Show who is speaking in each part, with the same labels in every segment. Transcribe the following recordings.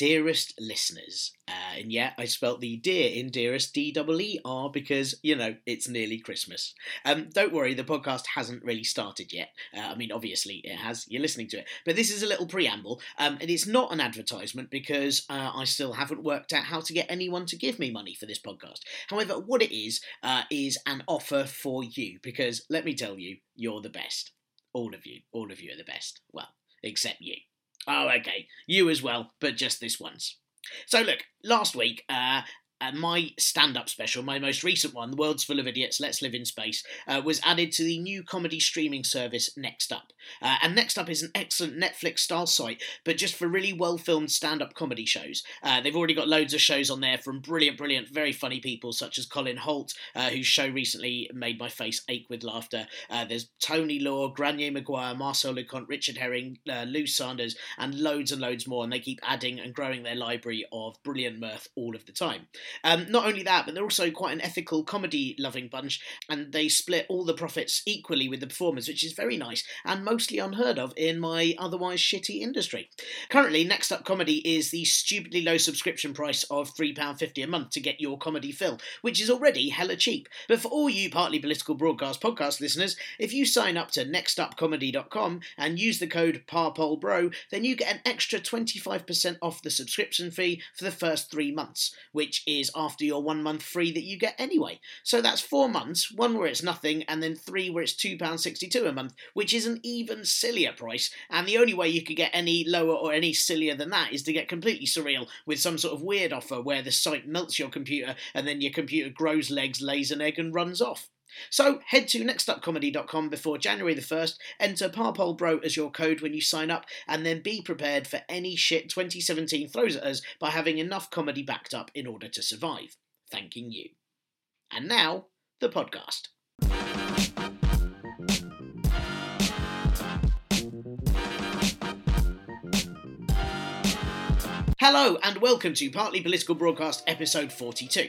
Speaker 1: Dearest listeners, uh, and yeah, I spelt the dear in dearest D W E R because, you know, it's nearly Christmas. Um, don't worry, the podcast hasn't really started yet. Uh, I mean, obviously it has, you're listening to it, but this is a little preamble, um, and it's not an advertisement because uh, I still haven't worked out how to get anyone to give me money for this podcast. However, what it is, uh, is an offer for you because let me tell you, you're the best. All of you, all of you are the best. Well, except you. Oh, okay. You as well, but just this once. So, look, last week, uh, uh, my stand up special, my most recent one, The World's Full of Idiots, Let's Live in Space, uh, was added to the new comedy streaming service Next Up. Uh, and Next Up is an excellent Netflix style site, but just for really well filmed stand up comedy shows. Uh, they've already got loads of shows on there from brilliant, brilliant, very funny people such as Colin Hoult, uh, whose show recently made my face ache with laughter. Uh, there's Tony Law, Gráinne Maguire, Marcel Lucont, Richard Herring, Lou Sanders, and loads and loads more. And they keep adding and growing their library of brilliant mirth all of the time. Um, not only that, but they're also quite an ethical comedy loving bunch, and they split all the profits equally with the performers, which is very nice and mostly unheard of in my otherwise shitty industry. Currently, Next Up Comedy is the stupidly low subscription price of £3.50 a month to get your comedy fill, which is already hella cheap. But for all you partly political broadcast podcast listeners, if you sign up to nextupcomedy.com and use the code PARPOLBRO, then you get an extra 25% off the subscription fee for the first three months, which is after your one month free that you get anyway. So that's four months, one where it's nothing, and then three where it's £2.62 a month, which is an even sillier price. And the only way you could get any lower or any sillier than that is to get completely surreal with some sort of weird offer where the site melts your computer and then your computer grows legs, lays an egg, and runs off. So head to nextupcomedy.com before January the 1st, enter ParpolBro as your code when you sign up, and then be prepared for any shit 2017 throws at us by having enough comedy backed up in order to survive. Thanking you. And now, the podcast. Hello, and welcome to Partly Political Broadcast episode 42.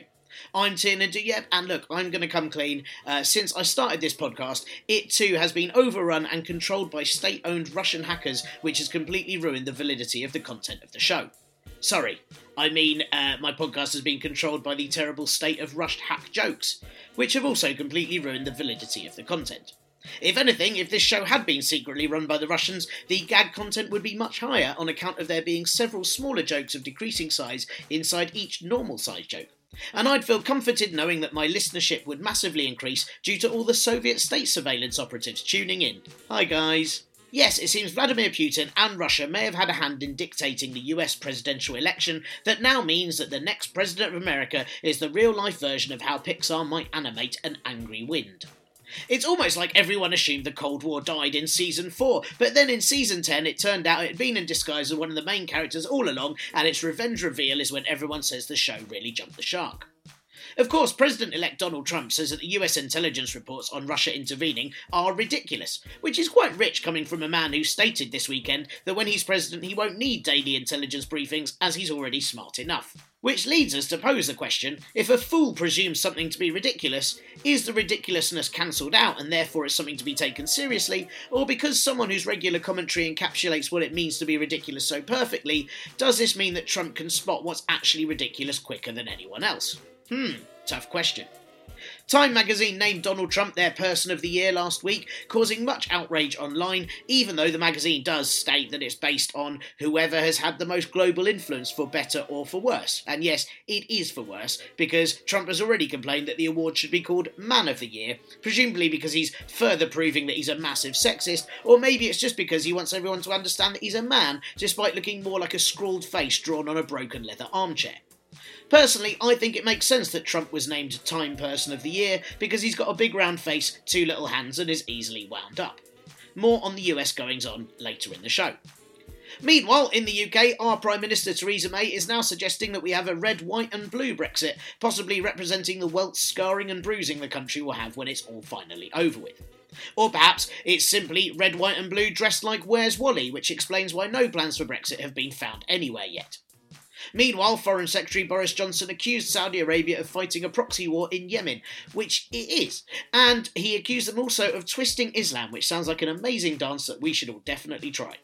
Speaker 1: I'm Tiernan Douieb, and look, I'm going to come clean. Uh, since I started this podcast, it too has been overrun and controlled by state owned Russian hackers, which has completely ruined the validity of the content of the show. Sorry, I mean, uh, my podcast has been controlled by the terrible state of rushed hack jokes, which have also completely ruined the validity of the content. If anything, if this show had been secretly run by the Russians, the gag content would be much higher on account of there being several smaller jokes of decreasing size inside each normal size joke. And I'd feel comforted knowing that my listenership would massively increase due to all the Soviet state surveillance operatives tuning in. Hi, guys. Yes, it seems Vladimir Putin and Russia may have had a hand in dictating the US presidential election that now means that the next president of America is the real life version of how Pixar might animate an angry wind. It's almost like everyone assumed the Cold War died in season 4, but then in season 10 it turned out it had been in disguise as one of the main characters all along, and its revenge reveal is when everyone says the show really jumped the shark. Of course, President elect Donald Trump says that the US intelligence reports on Russia intervening are ridiculous, which is quite rich coming from a man who stated this weekend that when he's president he won't need daily intelligence briefings as he's already smart enough. Which leads us to pose the question if a fool presumes something to be ridiculous, is the ridiculousness cancelled out and therefore it's something to be taken seriously, or because someone whose regular commentary encapsulates what it means to be ridiculous so perfectly, does this mean that Trump can spot what's actually ridiculous quicker than anyone else? Hmm, tough question. Time magazine named Donald Trump their Person of the Year last week, causing much outrage online, even though the magazine does state that it's based on whoever has had the most global influence for better or for worse. And yes, it is for worse, because Trump has already complained that the award should be called Man of the Year, presumably because he's further proving that he's a massive sexist, or maybe it's just because he wants everyone to understand that he's a man, despite looking more like a scrawled face drawn on a broken leather armchair. Personally, I think it makes sense that Trump was named Time Person of the Year because he's got a big round face, two little hands, and is easily wound up. More on the US goings on later in the show. Meanwhile, in the UK, our Prime Minister Theresa May is now suggesting that we have a red, white, and blue Brexit, possibly representing the welts, scarring, and bruising the country will have when it's all finally over with. Or perhaps it's simply red, white, and blue dressed like Where's Wally, which explains why no plans for Brexit have been found anywhere yet. Meanwhile, Foreign Secretary Boris Johnson accused Saudi Arabia of fighting a proxy war in Yemen, which it is, and he accused them also of twisting Islam, which sounds like an amazing dance that we should all definitely try.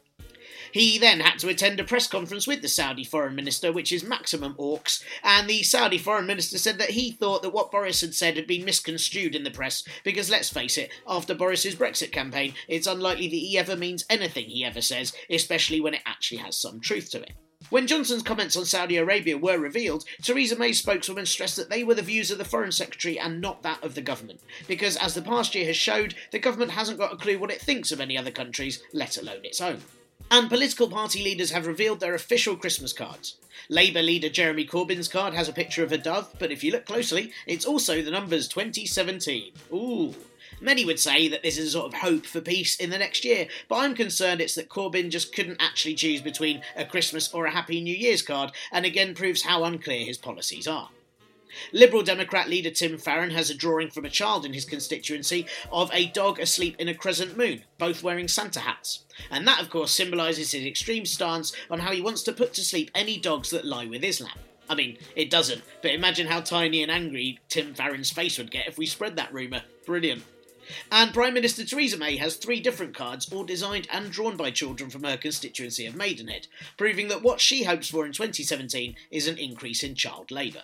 Speaker 1: He then had to attend a press conference with the Saudi foreign minister, which is maximum orcs, and the Saudi foreign minister said that he thought that what Boris had said had been misconstrued in the press, because let's face it, after Boris's Brexit campaign, it's unlikely that he ever means anything he ever says, especially when it actually has some truth to it. When Johnson's comments on Saudi Arabia were revealed, Theresa May's spokeswoman stressed that they were the views of the Foreign Secretary and not that of the government, because as the past year has showed, the government hasn't got a clue what it thinks of any other countries, let alone its own. And political party leaders have revealed their official Christmas cards. Labour leader Jeremy Corbyn's card has a picture of a dove, but if you look closely, it's also the numbers 2017. Ooh. Many would say that this is a sort of hope for peace in the next year, but I'm concerned it's that Corbyn just couldn't actually choose between a Christmas or a Happy New Year's card, and again proves how unclear his policies are. Liberal Democrat leader Tim Farron has a drawing from a child in his constituency of a dog asleep in a crescent moon, both wearing Santa hats. And that, of course, symbolises his extreme stance on how he wants to put to sleep any dogs that lie with Islam. I mean, it doesn't, but imagine how tiny and angry Tim Farron's face would get if we spread that rumour. Brilliant. And Prime Minister Theresa May has three different cards, all designed and drawn by children from her constituency of Maidenhead, proving that what she hopes for in 2017 is an increase in child labour.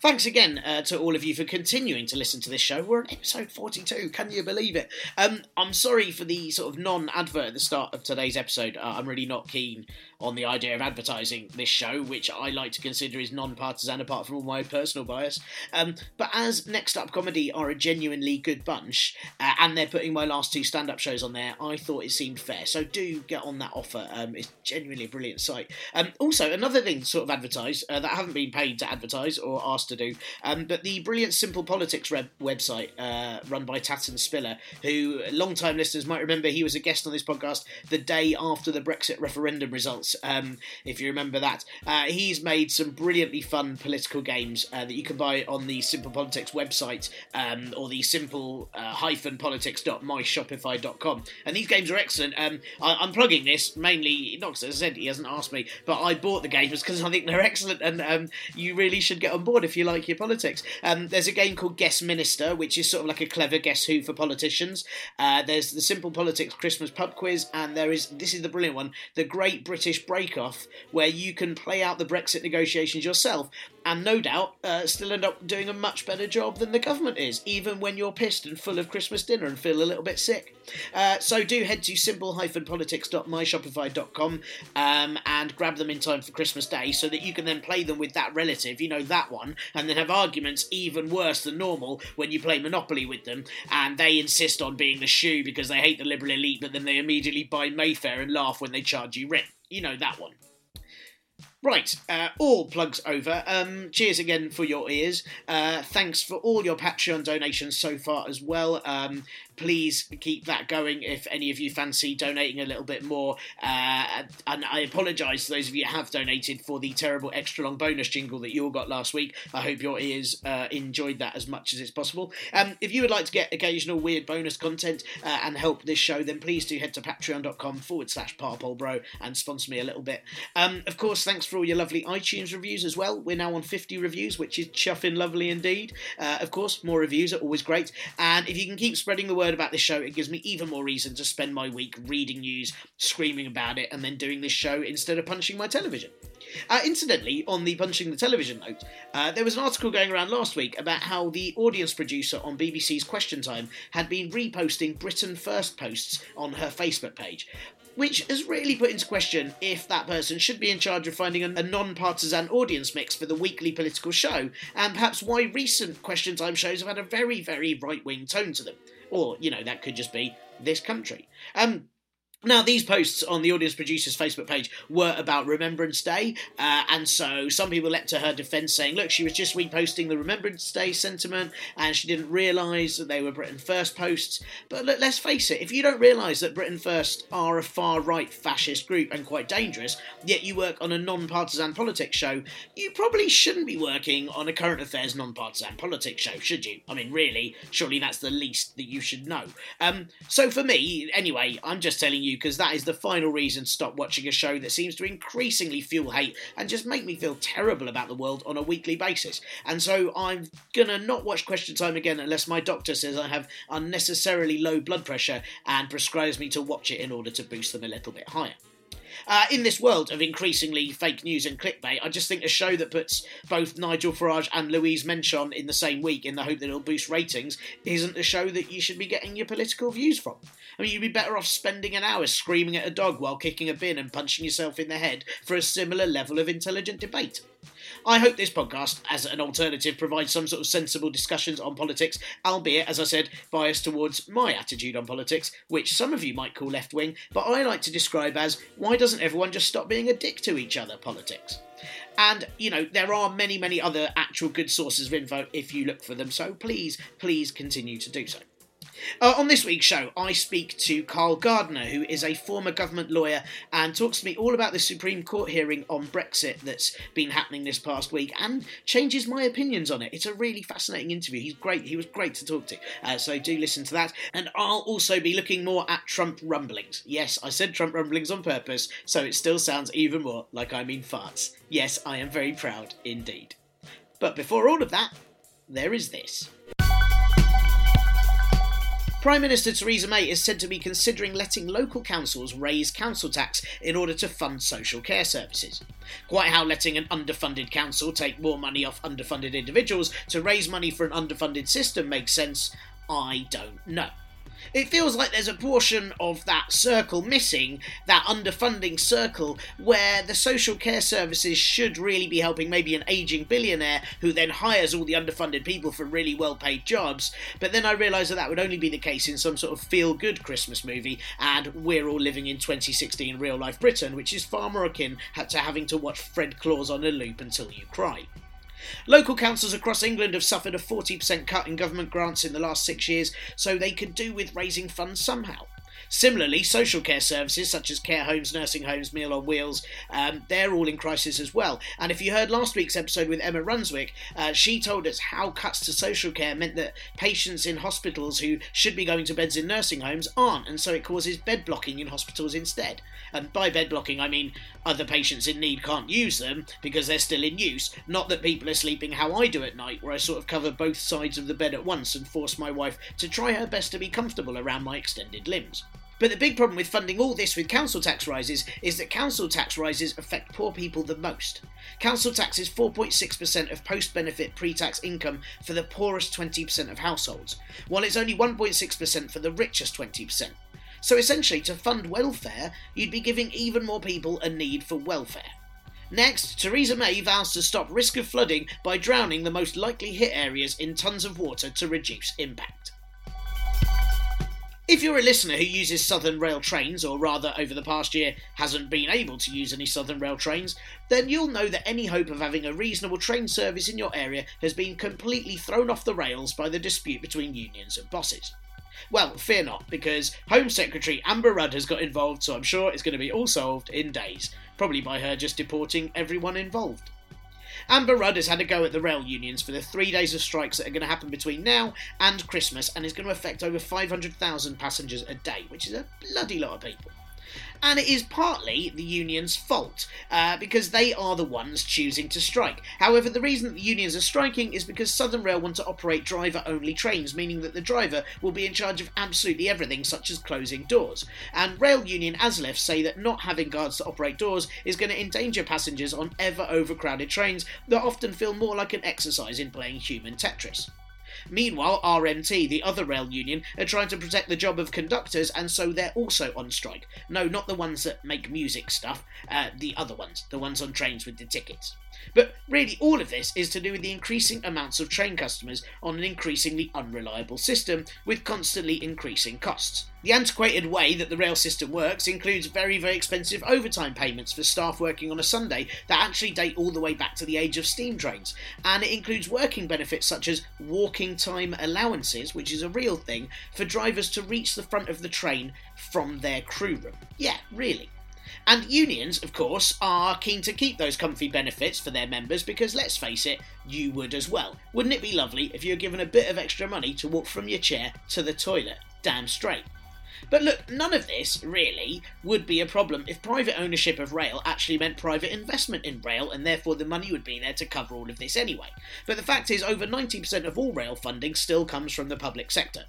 Speaker 1: Thanks again uh, to all of you for continuing to listen to this show. We're on episode 42. Can you believe it? Um, I'm sorry for the sort of non advert at the start of today's episode. Uh, I'm really not keen on the idea of advertising this show, which I like to consider is non partisan apart from all my personal bias. Um, but as Next Up Comedy are a genuinely good bunch, uh, and they're putting my last two stand up shows on there, I thought it seemed fair. So do get on that offer. Um, it's genuinely a brilliant site. Um, also, another thing to sort of advertise uh, that I haven't been paid to advertise or asked to do, um, but the brilliant Simple Politics web- website uh, run by Tatton Spiller, who long time listeners might remember he was a guest on this podcast the day after the Brexit referendum results um, if you remember that. Uh, he's made some brilliantly fun political games uh, that you can buy on the Simple Politics website um, or the simple uh, politics.myshopify.com. And these games are excellent. Um, I, am plugging this mainly, not because I said he hasn't asked me, but I bought the games because I think they're excellent and um, you really should get on board if you like your politics. Um, there's a game called Guess Minister, which is sort of like a clever Guess Who for politicians. Uh, there's the Simple Politics Christmas pub quiz, and there is, this is the brilliant one, the Great British British Break Off, where you can play out the Brexit negotiations yourself, and no doubt uh, still end up doing a much better job than the government is, even when you're pissed and full of Christmas dinner and feel a little bit sick. Uh, so do head to simple-politics.myshopify.com um, and grab them in time for Christmas Day so that you can then play them with that relative, you know, that one, and then have arguments even worse than normal when you play Monopoly with them and they insist on being the shoe because they hate the liberal elite, but then they immediately buy Mayfair and laugh when they charge you rent. You know that one. Right, uh, all plugs over. Um, cheers again for your ears. Uh, thanks for all your Patreon donations so far as well. Um, please keep that going if any of you fancy donating a little bit more. Uh, and I apologise to those of you who have donated for the terrible extra long bonus jingle that you all got last week. I hope your ears uh, enjoyed that as much as it's possible. Um, if you would like to get occasional weird bonus content uh, and help this show, then please do head to patreon.com forward slash parpolbro and sponsor me a little bit. Um, of course, thanks for all your lovely iTunes reviews as well. We're now on 50 reviews, which is chuffing lovely indeed. Uh, of course, more reviews are always great. And if you can keep spreading the word about this show, it gives me even more reason to spend my week reading news, screaming about it, and then doing this show instead of punching my television. Uh, incidentally, on the punching the television note, uh, there was an article going around last week about how the audience producer on BBC's Question Time had been reposting Britain First posts on her Facebook page. Which has really put into question if that person should be in charge of finding a, non partisan audience mix for the weekly political show, and perhaps why recent Question Time shows have had a very, very right wing tone to them. Or, you know, that could just be this country. Um, now, these posts on the audience producer's Facebook page were about Remembrance Day, uh, and so some people leapt to her defence saying, look, she was just reposting the Remembrance Day sentiment and she didn't realise that they were Britain First posts. But look, let's face it, if you don't realise that Britain First are a far right fascist group and quite dangerous, yet you work on a non partisan politics show, you probably shouldn't be working on a current affairs non partisan politics show, should you? I mean, really, surely that's the least that you should know. Um, so for me, anyway, I'm just telling you you because that is the final reason to stop watching a show that seems to increasingly fuel hate and just make me feel terrible about the world on a weekly basis. And so I'm gonna not watch Question Time again unless my doctor says I have unnecessarily low blood pressure and prescribes me to watch it in order to boost them a little bit higher. Uh, in this world of increasingly fake news and clickbait, I just think a show that puts both Nigel Farage and Louise Mensch in the same week in the hope that it'll boost ratings isn't a show that you should be getting your political views from. I mean, you'd be better off spending an hour screaming at a dog while kicking a bin and punching yourself in the head for a similar level of intelligent debate. I hope this podcast, as an alternative, provides some sort of sensible discussions on politics, albeit, as I said, biased towards my attitude on politics, which some of you might call left wing, but I like to describe as why doesn't everyone just stop being a dick to each other politics? And, you know, there are many, many other actual good sources of info if you look for them, so please, please continue to do so. Uh, on this week's show, I speak to Carl Gardner, who is a former government lawyer and talks to me all about the Supreme Court hearing on Brexit that's been happening this past week and changes my opinions on it. It's a really fascinating interview. He's great. He was great to talk to. Uh, so do listen to that. And I'll also be looking more at Trump rumblings. Yes, I said Trump rumblings on purpose, so it still sounds even more like I mean farts. Yes, I am very proud indeed. But before all of that, there is this. Prime Minister Theresa May is said to be considering letting local councils raise council tax in order to fund social care services. Quite how letting an underfunded council take more money off underfunded individuals to raise money for an underfunded system makes sense, I don't know. It feels like there's a portion of that circle missing, that underfunding circle, where the social care services should really be helping maybe an aging billionaire who then hires all the underfunded people for really well paid jobs. But then I realised that that would only be the case in some sort of feel good Christmas movie, and we're all living in 2016 real life Britain, which is far more akin to having to watch Fred Claus on a loop until you cry. Local councils across England have suffered a 40% cut in government grants in the last six years, so they could do with raising funds somehow. Similarly, social care services such as care homes, nursing homes, Meal on Wheels, um, they're all in crisis as well. And if you heard last week's episode with Emma Runswick, uh, she told us how cuts to social care meant that patients in hospitals who should be going to beds in nursing homes aren't, and so it causes bed blocking in hospitals instead. And by bed blocking, I mean other patients in need can't use them because they're still in use, not that people are sleeping how I do at night, where I sort of cover both sides of the bed at once and force my wife to try her best to be comfortable around my extended limbs. But the big problem with funding all this with council tax rises is that council tax rises affect poor people the most. Council tax is 4.6% of post benefit pre tax income for the poorest 20% of households, while it's only 1.6% for the richest 20%. So essentially, to fund welfare, you'd be giving even more people a need for welfare. Next, Theresa May vows to stop risk of flooding by drowning the most likely hit areas in tons of water to reduce impact. If you're a listener who uses Southern Rail trains, or rather over the past year hasn't been able to use any Southern Rail trains, then you'll know that any hope of having a reasonable train service in your area has been completely thrown off the rails by the dispute between unions and bosses. Well, fear not, because Home Secretary Amber Rudd has got involved, so I'm sure it's going to be all solved in days, probably by her just deporting everyone involved. Amber Rudd has had a go at the rail unions for the three days of strikes that are going to happen between now and Christmas and is going to affect over 500,000 passengers a day, which is a bloody lot of people. And it is partly the union's fault, uh, because they are the ones choosing to strike. However, the reason that the unions are striking is because Southern Rail want to operate driver only trains, meaning that the driver will be in charge of absolutely everything, such as closing doors. And Rail Union ASLEF say that not having guards to operate doors is going to endanger passengers on ever overcrowded trains that often feel more like an exercise in playing human Tetris. Meanwhile, RMT, the other rail union, are trying to protect the job of conductors, and so they're also on strike. No, not the ones that make music stuff, uh, the other ones, the ones on trains with the tickets. But really, all of this is to do with the increasing amounts of train customers on an increasingly unreliable system with constantly increasing costs. The antiquated way that the rail system works includes very, very expensive overtime payments for staff working on a Sunday that actually date all the way back to the age of steam trains. And it includes working benefits such as walking time allowances, which is a real thing, for drivers to reach the front of the train from their crew room. Yeah, really. And unions, of course, are keen to keep those comfy benefits for their members because let's face it, you would as well. Wouldn't it be lovely if you were given a bit of extra money to walk from your chair to the toilet? Damn straight. But look, none of this, really, would be a problem if private ownership of rail actually meant private investment in rail, and therefore the money would be there to cover all of this anyway. But the fact is, over 90% of all rail funding still comes from the public sector.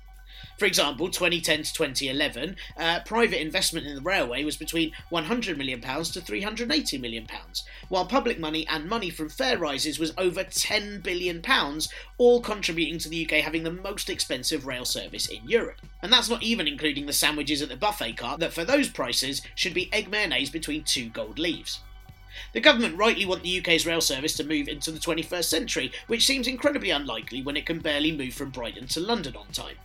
Speaker 1: For example, 2010 to 2011, uh, private investment in the railway was between £100 million to £380 million, while public money and money from fare rises was over £10 billion, all contributing to the UK having the most expensive rail service in Europe. And that's not even including the sandwiches at the buffet cart that, for those prices, should be egg mayonnaise between two gold leaves. The government rightly want the UK's rail service to move into the 21st century, which seems incredibly unlikely when it can barely move from Brighton to London on time.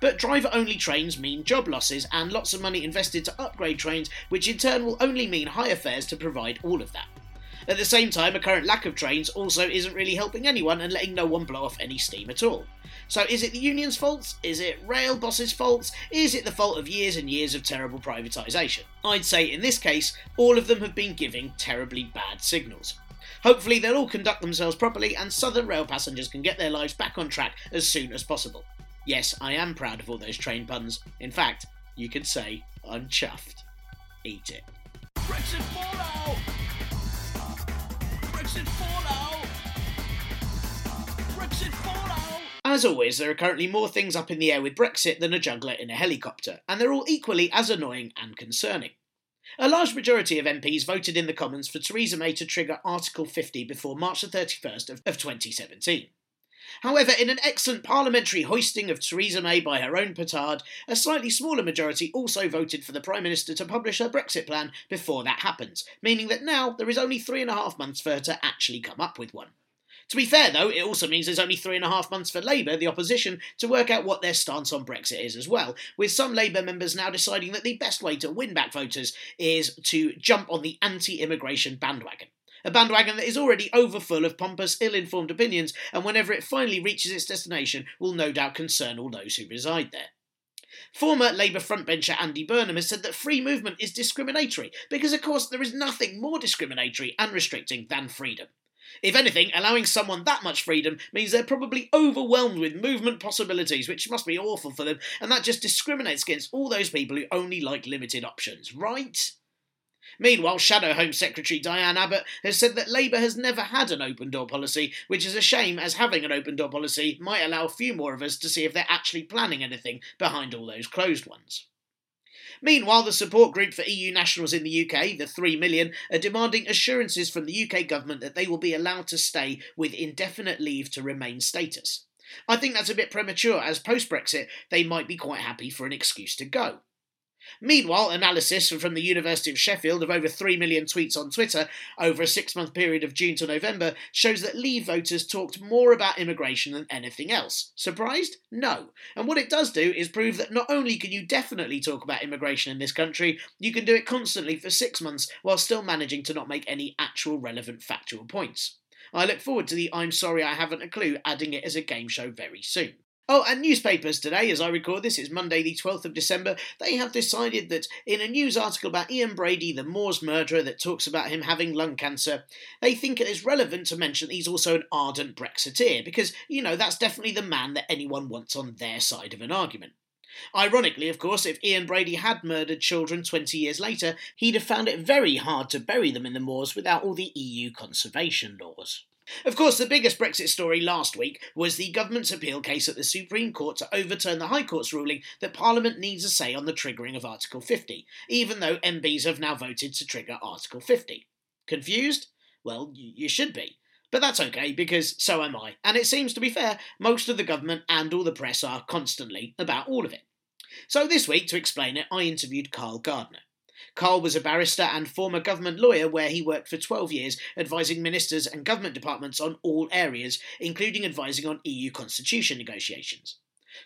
Speaker 1: But driver only trains mean job losses and lots of money invested to upgrade trains, which in turn will only mean higher fares to provide all of that. At the same time, a current lack of trains also isn't really helping anyone and letting no one blow off any steam at all. So is it the union's faults? Is it rail bosses' faults? Is it the fault of years and years of terrible privatisation? I'd say in this case, all of them have been giving terribly bad signals. Hopefully, they'll all conduct themselves properly and Southern Rail passengers can get their lives back on track as soon as possible. Yes, I am proud of all those train puns. In fact, you could say I'm chuffed. Eat it. Brexit fallout! Brexit fallout! Brexit fallout! As always, there are currently more things up in the air with Brexit than a juggler in a helicopter, and they're all equally as annoying and concerning. A large majority of MPs voted in the Commons for Theresa May to trigger Article 50 before March the 31st of, of 2017. However, in an excellent parliamentary hoisting of Theresa May by her own petard, a slightly smaller majority also voted for the Prime Minister to publish her Brexit plan before that happens, meaning that now there is only three and a half months for her to actually come up with one. To be fair, though, it also means there's only three and a half months for Labour, the opposition, to work out what their stance on Brexit is as well, with some Labour members now deciding that the best way to win back voters is to jump on the anti immigration bandwagon a bandwagon that is already overfull of pompous, ill informed opinions, and whenever it finally reaches its destination, will no doubt concern all those who reside there. Former Labour frontbencher Andy Burnham has said that free movement is discriminatory, because of course there is nothing more discriminatory and restricting than freedom. If anything, allowing someone that much freedom means they're probably overwhelmed with movement possibilities, which must be awful for them, and that just discriminates against all those people who only like limited options, right? Meanwhile, Shadow Home Secretary Diane Abbott has said that Labour has never had an open door policy, which is a shame as having an open door policy might allow a few more of us to see if they're actually planning anything behind all those closed ones. Meanwhile, the support group for EU nationals in the UK, the 3 million, are demanding assurances from the UK government that they will be allowed to stay with indefinite leave to remain status. I think that's a bit premature, as post Brexit, they might be quite happy for an excuse to go. Meanwhile, analysis from the University of Sheffield of over 3 million tweets on Twitter over a six month period of June to November shows that Leave voters talked more about immigration than anything else. Surprised? No. And what it does do is prove that not only can you definitely talk about immigration in this country, you can do it constantly for six months while still managing to not make any actual relevant factual points. I look forward to the I'm sorry I haven't a clue adding it as a game show very soon. Oh, and newspapers today, as I record this, it's Monday, the 12th of December, they have decided that in a news article about Ian Brady, the Moors murderer, that talks about him having lung cancer, they think it is relevant to mention that he's also an ardent Brexiteer, because, you know, that's definitely the man that anyone wants on their side of an argument. Ironically, of course, if Ian Brady had murdered children 20 years later, he'd have found it very hard to bury them in the moors without all the EU conservation laws. Of course, the biggest Brexit story last week was the government's appeal case at the Supreme Court to overturn the High Court's ruling that Parliament needs a say on the triggering of Article 50, even though MPs have now voted to trigger Article 50. Confused? Well, you should be. But that's okay, because so am I. And it seems, to be fair, most of the government and all the press are constantly about all of it. So this week, to explain it, I interviewed Carl Gardner. Carl was a barrister and former government lawyer where he worked for 12 years advising ministers and government departments on all areas, including advising on EU constitution negotiations.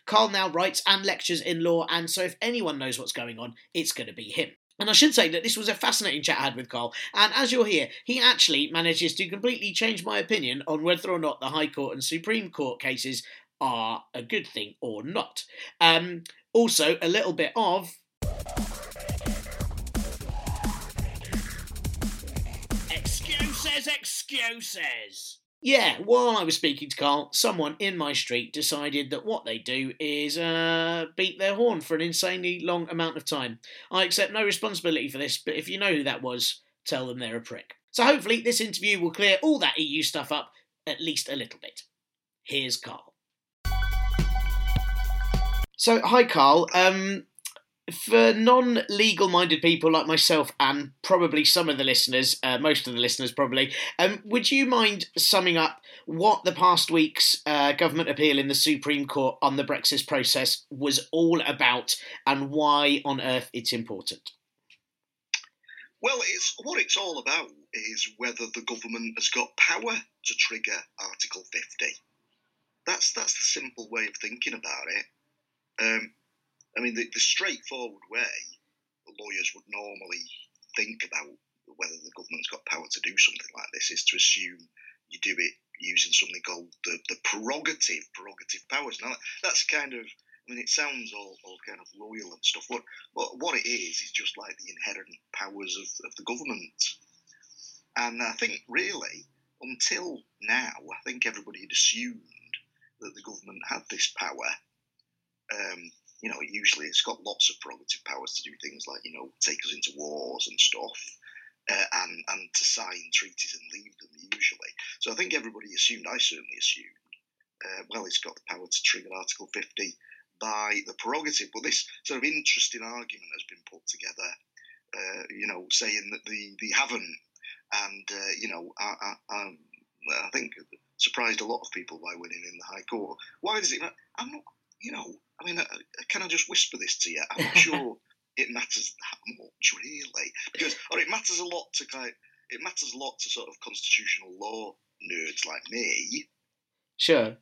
Speaker 1: Carl now writes and lectures in law, and so if anyone knows what's going on, it's going to be him. And I should say that this was a fascinating chat I had with Carl, and as you'll hear, he actually manages to completely change my opinion on whether or not the High Court and Supreme Court cases are a good thing or not. Um, also, a little bit of Yeah, while I was speaking to Carl, someone in my street decided that what they do is uh, beat their horn for an insanely long amount of time. I accept no responsibility for this, but if you know who that was, tell them they're a prick. So hopefully, this interview will clear all that EU stuff up at least a little bit. Here's Carl. So, hi, Carl. Um, for non-legal minded people like myself and probably some of the listeners, uh, most of the listeners probably, um, would you mind summing up what the past week's uh, government appeal in the Supreme Court on the Brexit process was all about and why on earth it's important?
Speaker 2: Well, it's what it's all about is whether the government has got power to trigger Article 50. That's that's the simple way of thinking about it. Um, I mean, the, the straightforward way lawyers would normally think about whether the government's got power to do something like this is to assume you do it using something called the, the prerogative, prerogative powers. Now, that's kind of, I mean, it sounds all, all kind of loyal and stuff. What, what, what it is, is just like the inherent powers of, of the government. And I think, really, until now, I think everybody had assumed that the government had this power. Um, you know, usually it's got lots of prerogative powers to do things like, you know, take us into wars and stuff, uh, and and to sign treaties and leave them usually. So I think everybody assumed, I certainly assumed, uh, well, it's got the power to trigger Article 50 by the prerogative. But this sort of interesting argument has been put together, uh, you know, saying that the they haven't, and uh, you know, I, I, I, I think surprised a lot of people by winning in the High Court. Why does it? I'm not, you know I mean, uh, can I just whisper this to you? I'm not sure it matters that much, really, because or it matters a lot to kind. Of, it matters a lot to sort of constitutional law nerds like me.
Speaker 1: Sure.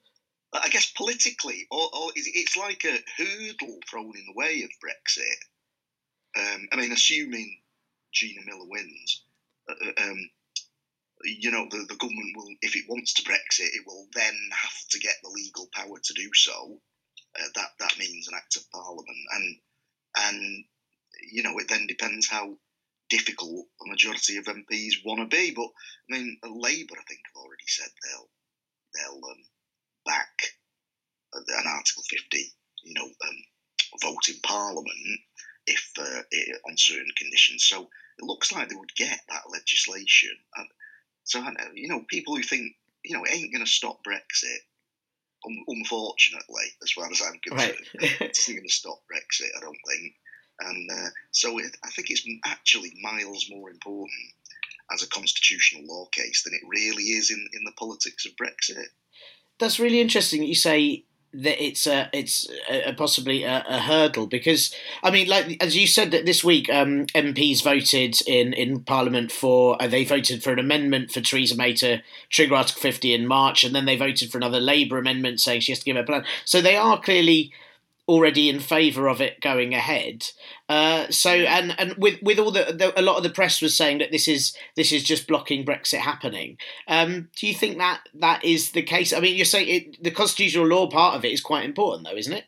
Speaker 2: I guess politically, or, or it's like a hurdle thrown in the way of Brexit. Um, I mean, assuming Gina Miller wins, uh, uh, um, you know, the, the government will, if it wants to Brexit, it will then have to get the legal power to do so uh, that that means an act of parliament, and and you know it then depends how difficult a majority of MPs want to be. But I mean, Labour, I think, have already said they'll they'll um, back an Article 50, you know, um, vote in Parliament if uh, it, on certain conditions. So it looks like they would get that legislation. And so you know, people who think you know it ain't going to stop Brexit unfortunately, as far as I'm concerned, right. it's not going to stop Brexit. I don't think, and uh, so it, I think it's actually miles more important as a constitutional law case than it really is in in the politics of Brexit.
Speaker 1: That's really interesting. that You say that it's a it's a, possibly a, a, hurdle because I mean, like as you said that this week, um, MPs voted in in Parliament for uh, they voted for an amendment for Theresa May to trigger Article fifty in March, and then they voted for another Labour amendment saying she has to give a plan. So they are clearly already in favour of it going ahead. Uh, so and and with with all the, the, a lot of the press was saying that this is this is just blocking Brexit happening. Um, do you think that that is the case? I mean, you're saying it, the constitutional law part of it is quite important, though, isn't it?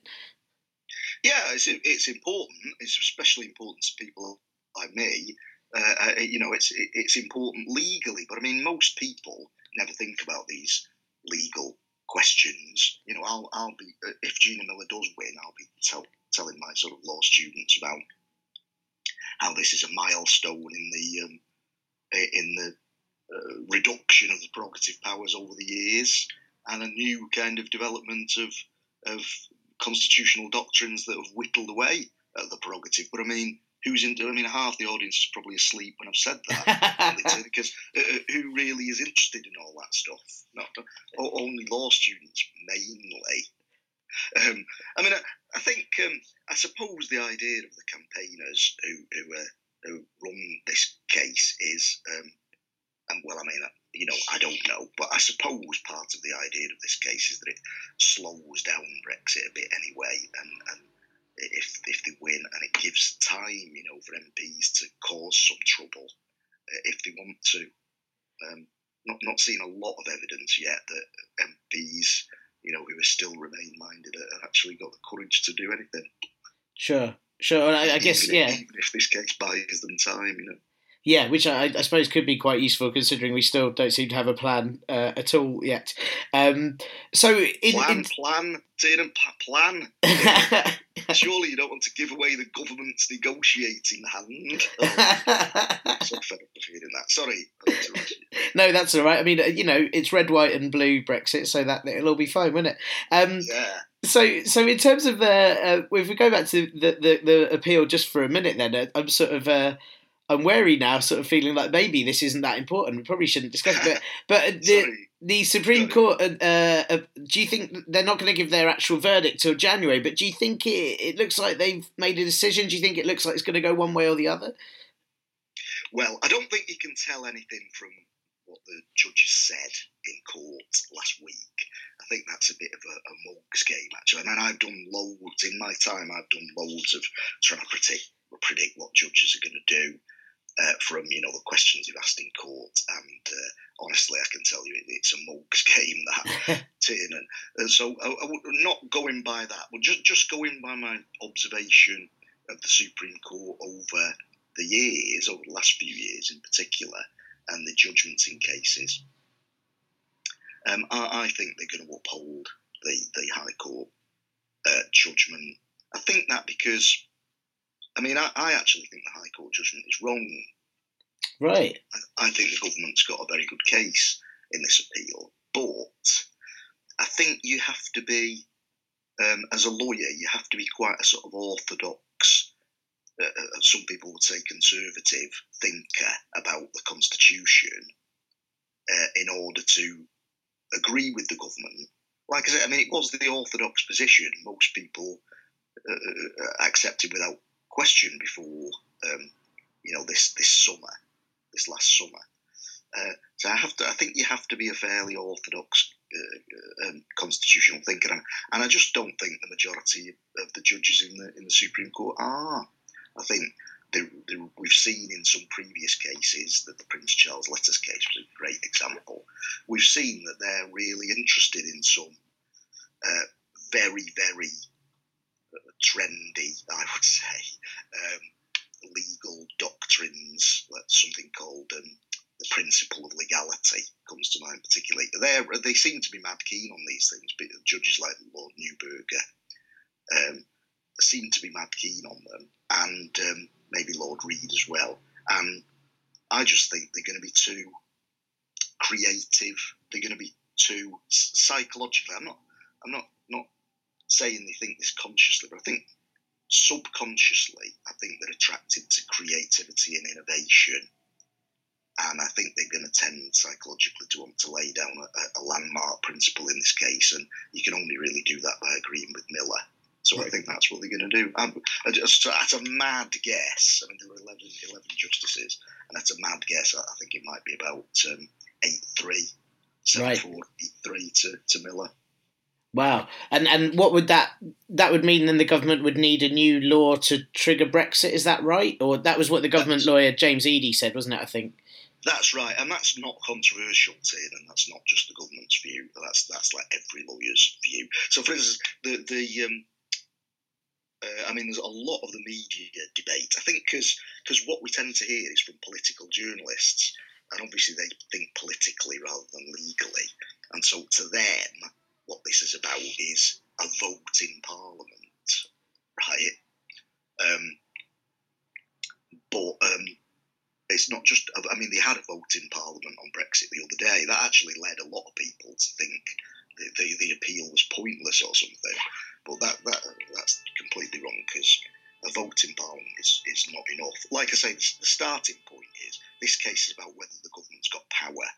Speaker 2: Yeah, it's it's important. It's especially important to people like me. Uh, uh you know, it's it's important legally, but I mean, most people never think about these legal questions. You know, I'll I'll be uh, if Gina Miller does win, I'll be tell, telling my sort of law students about how this is a milestone in the um, in the uh, reduction of the prerogative powers over the years, and a new kind of development of of constitutional doctrines that have whittled away at the prerogative. But I mean, who's into? I mean, half the audience is probably asleep when I've said that because uh, uh, who really is interested in all that stuff? Not only law students mainly. Um, I mean, I, I think um, I suppose the idea of the campaigners who who, uh, who run this case is, um, and well, I mean, you know, I don't know, but I suppose part of the idea of this case is that it slows down Brexit a bit anyway, and, and if if they win, and it gives time, you know, for MPs to cause some trouble uh, if they want to. Um, not not seeing a lot of evidence yet that MPs, you know, who are still remain minded, have actually got the courage to do anything.
Speaker 1: Sure, sure. I, I guess
Speaker 2: even
Speaker 1: yeah.
Speaker 2: If, even if this case buys them time, you know.
Speaker 1: Yeah, which I, I, suppose could be quite useful considering we still don't seem to have a plan uh, at all yet. Um, so, in,
Speaker 2: plan,
Speaker 1: in...
Speaker 2: plan, Tiernan, plan. Surely you don't want to give away the government's negotiating hand. Oh, so fed up of hearing that. Sorry.
Speaker 1: no, that's all right. I mean, uh, you know, it's red, white, and blue Brexit, so that it'll all be fine, won't it? Um,
Speaker 2: yeah.
Speaker 1: So, so in terms of the, uh, if we go back to the, the, the appeal just for a minute, then uh, I'm sort of. Uh, I'm wary now, sort of feeling like maybe this isn't that important. We probably shouldn't discuss it. But, but the the Supreme Court, uh, uh, do you think they're not going to give their actual verdict till January? But do you think it, it looks like they've made a decision? Do you think it looks like it's going to go one way or the other?
Speaker 2: Well, I don't think you can tell anything from what the judges said in court last week. I think that's a bit of a, a mugs game, actually. I mean, I've done loads in my time. I've done loads of trying to predict predict what judges are going to do uh, from you know the questions you've asked in court, and uh, honestly, I can tell you it, it's a mugs game that Tiernan. And so, I, I, not going by that, but just just going by my observation of the Supreme Court over the years, over the last few years in particular, and the judgments in cases. Um, I, I, think they're going to uphold the the High Court uh, judgment. I think that because I mean, I, I, actually think the High Court judgment is wrong.
Speaker 1: Right.
Speaker 2: I, I, think the government's got a very good case in this appeal, but I think you have to be, um, as a lawyer, you have to be quite a sort of orthodox, uh, uh some people would say conservative thinker about the Constitution uh, in order to agree with the government. Like I said, I mean, it was the orthodox position. Most people uh, uh, uh accepted without question before um, you know this this summer, this last summer. Uh, so I have to. I think you have to be a fairly orthodox uh, um, constitutional thinker, and, and I just don't think the majority of the judges in the in the Supreme Court are. I think we've seen in some previous cases that the Prince Charles Letters case was a great example. We've seen that they're really interested in some uh, very, very trendy, I would say, um, legal doctrines, something called um, the principle of legality comes to mind particularly. They they seem to be mad keen on these things. But judges like Lord Neuberger um, seem to be mad keen on them, and um, maybe Lord Reed as well. And I just think they're going to be too creative. They're going to be too psychologically. I'm not. I'm not saying they think this consciously, but I think subconsciously, I think they're attracted to creativity and innovation. And I think they're going to tend psychologically to want to lay down a, a landmark principle in this case. And you can only really do that by agreeing with Miller. So right. I think that's what they're going to do. Um, just, that's a mad guess. I mean, there were 11, 11 justices, and that's a mad guess. I, I think it might be about um, 8 3, 7 right. 4, 8 3 to, to Miller.
Speaker 1: Wow, and and what would that that would mean? Then the government would need a new law to trigger Brexit. Is that right? Or that was what the government that's, lawyer James Eadie said, wasn't it? I think.
Speaker 2: That's right, and that's not controversial, Tim, and that's not just the government's view. That's that's like every lawyer's view. So, for instance, the the um, uh, I mean, there's a lot of the media debate. I think because because what we tend to hear is from political journalists, and obviously they think politically rather than legally, and so to them what this is about is a vote in Parliament, right? Um, but um, it's not just. I mean, they had a vote in Parliament on Brexit the other day. That actually led a lot of people to think the, the, appeal was pointless or something. But that, that that's completely wrong because a vote in Parliament is, is not enough. Like I say, the starting point is this case is about whether the government's got power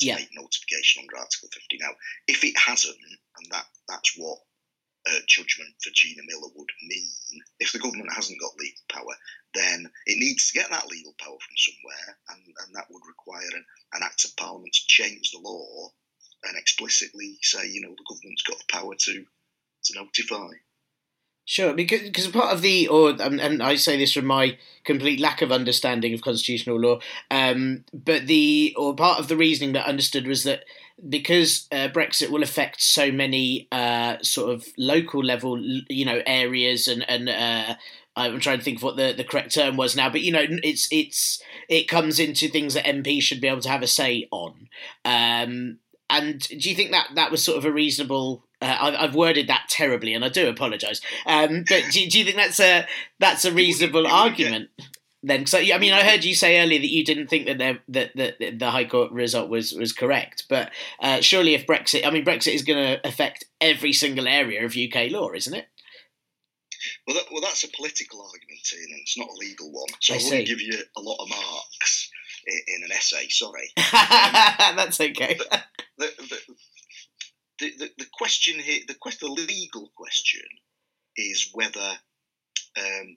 Speaker 2: to yeah. make notification under Article 50. Now, if it hasn't, and that that's what uh, judgment for Gina Miller would mean, if the government hasn't got legal power, then it needs to get that legal power from somewhere, and, and that would require an, an act of Parliament to change the law and explicitly say, you know, the government's got the power to to notify.
Speaker 1: Sure, because because part of the or um, and I say this from my complete lack of understanding of constitutional law, um, but the or part of the reasoning that I understood was that because uh, Brexit will affect so many uh, sort of local level, you know, areas and and uh, I'm trying to think of what the, the correct term was now, but you know, it's it's it comes into things that MPs should be able to have a say on. Um, and do you think that that was sort of a reasonable uh, I've, I've, worded that terribly, and I do apologise. Um, but do, do, you think that's a that's a reasonable argument? Then, so I mean, I heard you say earlier that you didn't think that there, that, that the High Court result was was correct, but uh, surely if Brexit, I mean, Brexit is going to affect every single area of UK law, isn't it?
Speaker 2: Well, that, well, that's a political argument, Ian, and it's not a legal one. So I, I wouldn't give you a lot of marks in, in an essay. Sorry,
Speaker 1: um, that's okay.
Speaker 2: The, the, the, the, the question here, the, question, the legal question is whether um,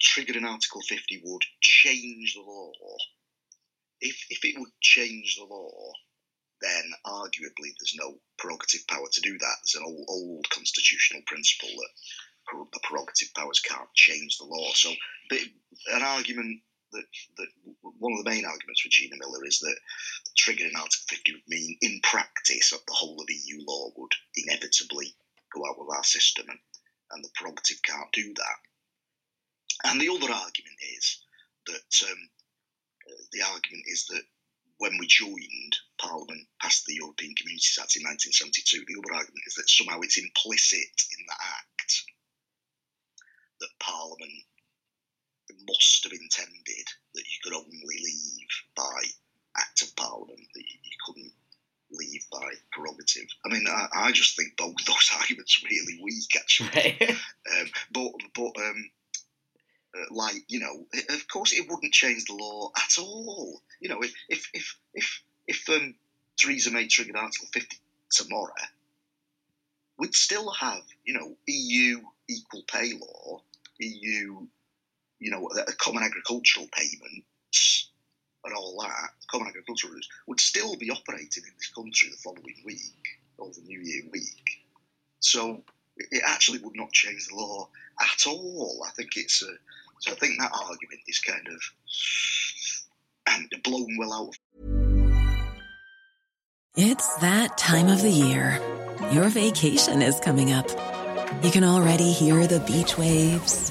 Speaker 2: triggering Article 50 would change the law. If, if it would change the law, then arguably there's no prerogative power to do that. There's an old, old constitutional principle that the prerogative powers can't change the law. So, an argument that, that one of the main arguments for Gina Miller is that triggering Article 50 would mean, in practice, that the whole of EU law would inevitably go out of our system, and, and the prerogative can't do that. And the other argument is that um, the argument is that when we joined, Parliament passed the European Communities Act in 1972. The other argument is that somehow it's implicit in the Act that Parliament must have intended that you could only leave by act of parliament, that you, you couldn't leave by prerogative. I mean, I, I, just think both those arguments are really weak, actually. um, but but um, uh, like you know, of course, it wouldn't change the law at all. You know, if if if if, if um, Theresa May triggered Article 50 tomorrow, we'd still have you know EU equal pay law, EU you know, common agricultural payments and all that, common agricultural rules, would still be operating in this country the following week or the New Year week. So it actually would not change the law at all. I think it's a, so I think that argument is kind of and blown well out.
Speaker 3: It's that time of the year. Your vacation is coming up. You can already hear the beach waves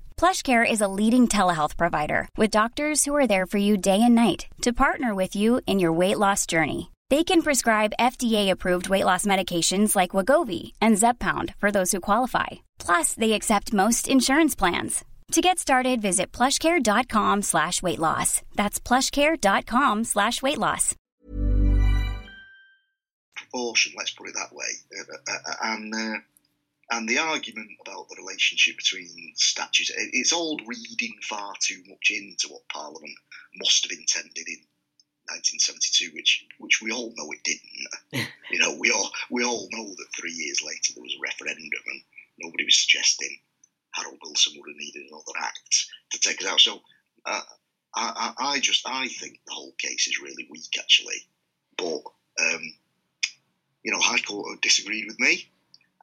Speaker 4: PlushCare is a leading telehealth provider with doctors who are there for you day and night to partner with you in your weight loss journey. They can prescribe FDA-approved weight loss medications like Wegovy and Zepbound for those who qualify. Plus, they accept most insurance plans. To get started, visit plushcare.com slash weight loss. That's plushcare.com slash weight loss.
Speaker 2: Proportion, let's put it that way. Uh, uh, uh, and uh, and the argument about the relationship between statutes, it's all reading far too much into what Parliament must have intended in 1972, which which we all know it didn't. you know, we all we all know that three years later there was a referendum, and nobody was suggesting Harold Wilson would have needed another act to take us out. So uh, I, I, I, just I think the whole case is really weak, actually. But um, you know, High Court disagreed with me,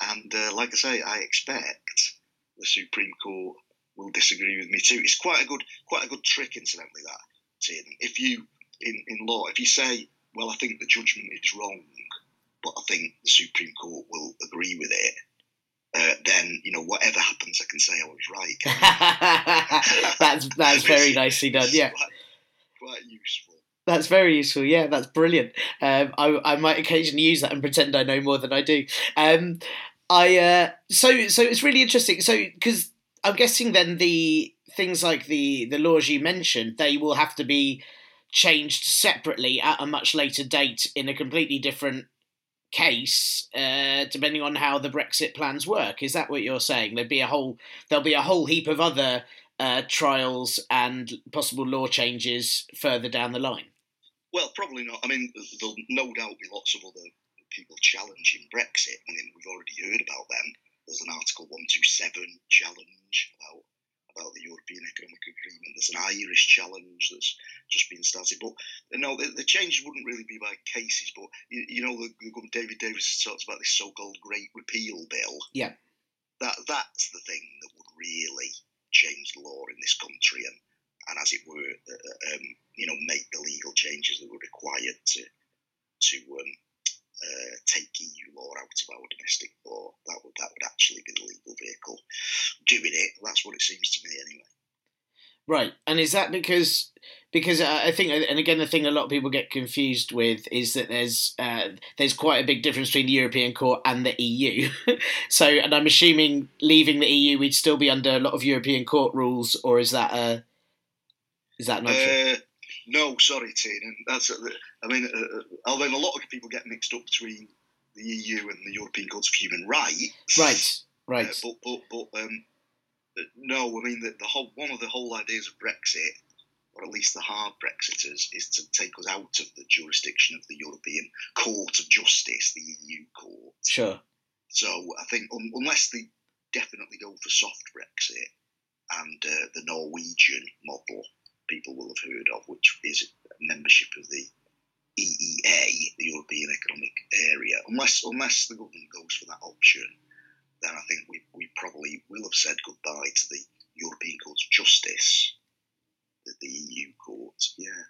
Speaker 2: and uh, like I say, I expect the Supreme Court will disagree with me too. It's quite a good quite a good trick, incidentally. That Tim, if you in, in law, if you say, well, I think the judgment is wrong, but I think the Supreme Court will agree with it, uh, then you know whatever happens, I can say I was
Speaker 1: right. that's that's very nicely done. Yeah,
Speaker 2: quite, quite, useful.
Speaker 1: That's very useful. Yeah, that's brilliant. Um, I I might occasionally use that and pretend I know more than I do. Um, I uh, so so it's really interesting. So because I'm guessing then the things like the the laws you mentioned, they will have to be changed separately at a much later date in a completely different case, uh, depending on how the Brexit plans work. Is that what you're saying? There'd be a whole there'll be a whole heap of other uh, trials and possible law changes further down the line.
Speaker 2: Well, probably not. I mean, there'll no doubt be lots of other people challenging Brexit. I mean, we've already heard about them. There's an Article 127 challenge about about the European Economic Agreement. There's an Irish challenge that's just been started. But no, the, the changes wouldn't really be by cases. But you, you know, the, the, David Davis talks about this so-called Great Repeal Bill.
Speaker 1: Yeah,
Speaker 2: that that's the thing that would really change the law in this country and and as it were, uh, uh um, you know, make the legal changes that were required to to um, uh, take EU law out of our domestic law. That would that would actually be the legal vehicle doing it. That's what it seems to me, anyway.
Speaker 1: Right, and is that because because uh, I think, and again, the thing a lot of people get confused with is that there's uh, there's quite a big difference between the European Court and the EU. so, and I'm assuming leaving the EU, we'd still be under a lot of European Court rules, or is that a is that not true?
Speaker 2: Uh, no, sorry, Tiernan. And that's, I mean, uh, uh, although a lot of people get mixed up between the EU and the European Court of Human Rights.
Speaker 1: Right, right.
Speaker 2: Uh, but, but, but um, uh, no, I mean, the, the, whole one of the whole ideas of Brexit, or at least the hard Brexiters, is to take us out of the jurisdiction of the European Court of Justice, the EU court.
Speaker 1: Sure.
Speaker 2: So I think un- unless they definitely go for soft Brexit and uh, the Norwegian model, people will have heard of, which is membership of the EEA, the European Economic Area. Unless unless the government goes for that option, then I think we, we probably will have said goodbye to the European Court of Justice, the, the EU court. Yeah.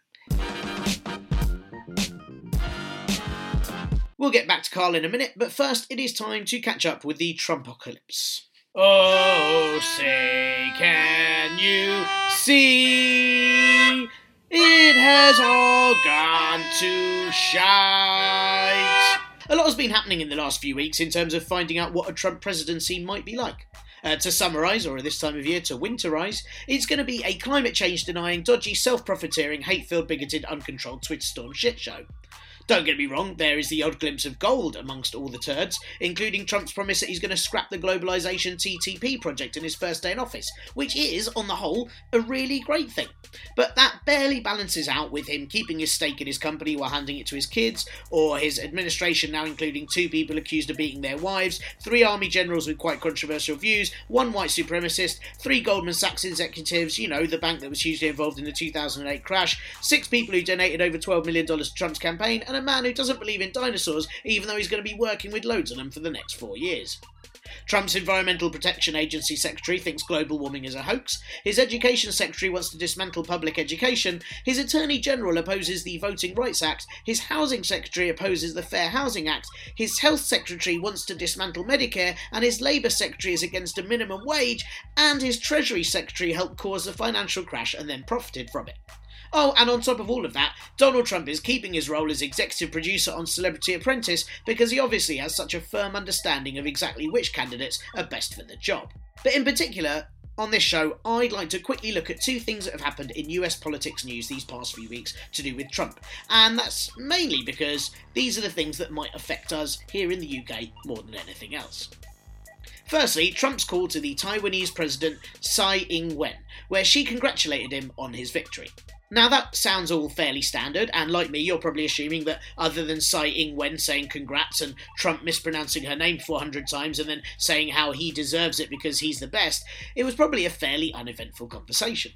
Speaker 1: We'll get back to Carl in a minute, but first it is time to catch up with the Trumpocalypse. Oh, say, can you see? It has all gone to shite. A lot has been happening in the last few weeks in terms of finding out what a Trump presidency might be like. Uh, to summarise, or at this time of year to winterise, it's going to be a climate change denying, dodgy, self profiteering, hate filled, bigoted, uncontrolled Twitter storm shit show. Don't get me wrong, there is the odd glimpse of gold amongst all the turds, including Trump's promise that he's going to scrap the globalisation TTP project in his first day in office, which is, on the whole, a really great thing. But that barely balances out with him keeping his stake in his company while handing it to his kids, or his administration now including two people accused of beating their wives, three army generals with quite controversial views, one white supremacist, three Goldman Sachs executives, you know, the bank that was hugely involved in the 2008 crash, six people who donated over $12 million to Trump's campaign, and a man who doesn't believe in dinosaurs, even though he's going to be working with loads of them for the next four years. Trump's Environmental Protection Agency secretary thinks global warming is a hoax. His education secretary wants to dismantle public education. His attorney general opposes the Voting Rights Act. His housing secretary opposes the Fair Housing Act. His health secretary wants to dismantle Medicare. And his labour secretary is against a minimum wage. And his treasury secretary helped cause the financial crash and then profited from it. Oh, and on top of all of that, Donald Trump is keeping his role as executive producer on Celebrity Apprentice because he obviously has such a firm understanding of exactly which candidates are best for the job. But in particular, on this show, I'd like to quickly look at two things that have happened in US politics news these past few weeks to do with Trump. And that's mainly because these are the things that might affect us here in the UK more than anything else. Firstly, Trump's call to the Taiwanese president Tsai Ing wen, where she congratulated him on his victory. Now that sounds all fairly standard, and like me, you're probably assuming that other than Tsai Ing-wen saying congrats and Trump mispronouncing her name 400 times and then saying how he deserves it because he's the best, it was probably a fairly uneventful conversation.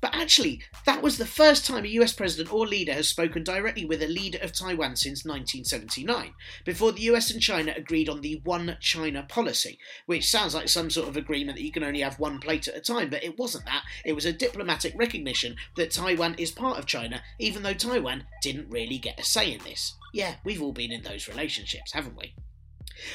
Speaker 1: But actually, that was the first time a US president or leader has spoken directly with a leader of Taiwan since 1979, before the US and China agreed on the One China policy, which sounds like some sort of agreement that you can only have one plate at a time, but it wasn't that. It was a diplomatic recognition that Taiwan is part of China, even though Taiwan didn't really get a say in this. Yeah, we've all been in those relationships, haven't we?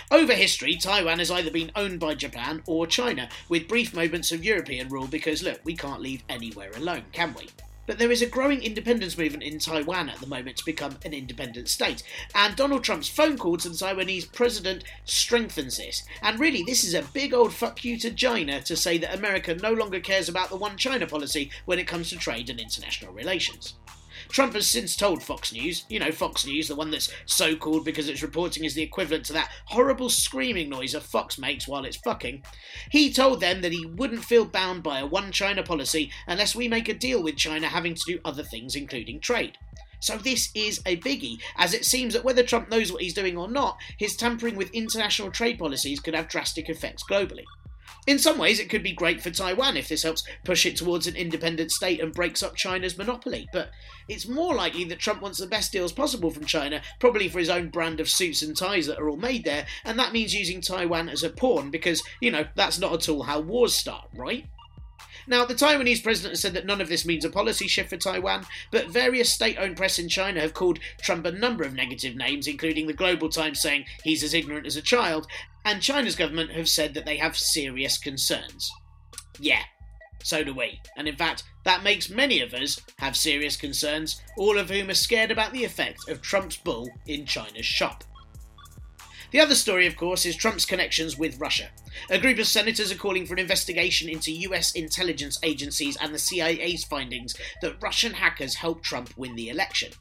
Speaker 1: Over history, Taiwan has either been owned by Japan or China, with brief moments of European rule because, look, we can't leave anywhere alone, can we? But there is a growing independence movement in Taiwan at the moment to become an independent state, and Donald Trump's phone call to the Taiwanese president strengthens this. And really, this is a big old fuck you to China to say that America no longer cares about the One China policy when it comes to trade and international relations. Trump has since told Fox News, you know, Fox News, the one that's so called because its reporting is the equivalent to that horrible screaming noise a fox makes while it's fucking. He told them that he wouldn't feel bound by a one China policy unless we make a deal with China having to do other things, including trade. So this is a biggie, as it seems that whether Trump knows what he's doing or not, his tampering with international trade policies could have drastic effects globally. In some ways, it could be great for Taiwan if this helps push it towards an independent state and breaks up China's monopoly. But it's more likely that Trump wants the best deals possible from China, probably for his own brand of suits and ties that are all made there, and that means using Taiwan as a pawn because, you know, that's not at all how wars start, right? Now, the Taiwanese president has said that none of this means a policy shift for Taiwan, but various state owned press in China have called Trump a number of negative names, including the Global Times saying he's as ignorant as a child, and China's government have said that they have serious concerns. Yeah, so do we. And in fact, that makes many of us have serious concerns, all of whom are scared about the effect of Trump's bull in China's shop. The other story, of course, is Trump's connections with Russia. A group of senators are calling for an investigation into US intelligence agencies and the CIA's findings that Russian hackers helped Trump win the election.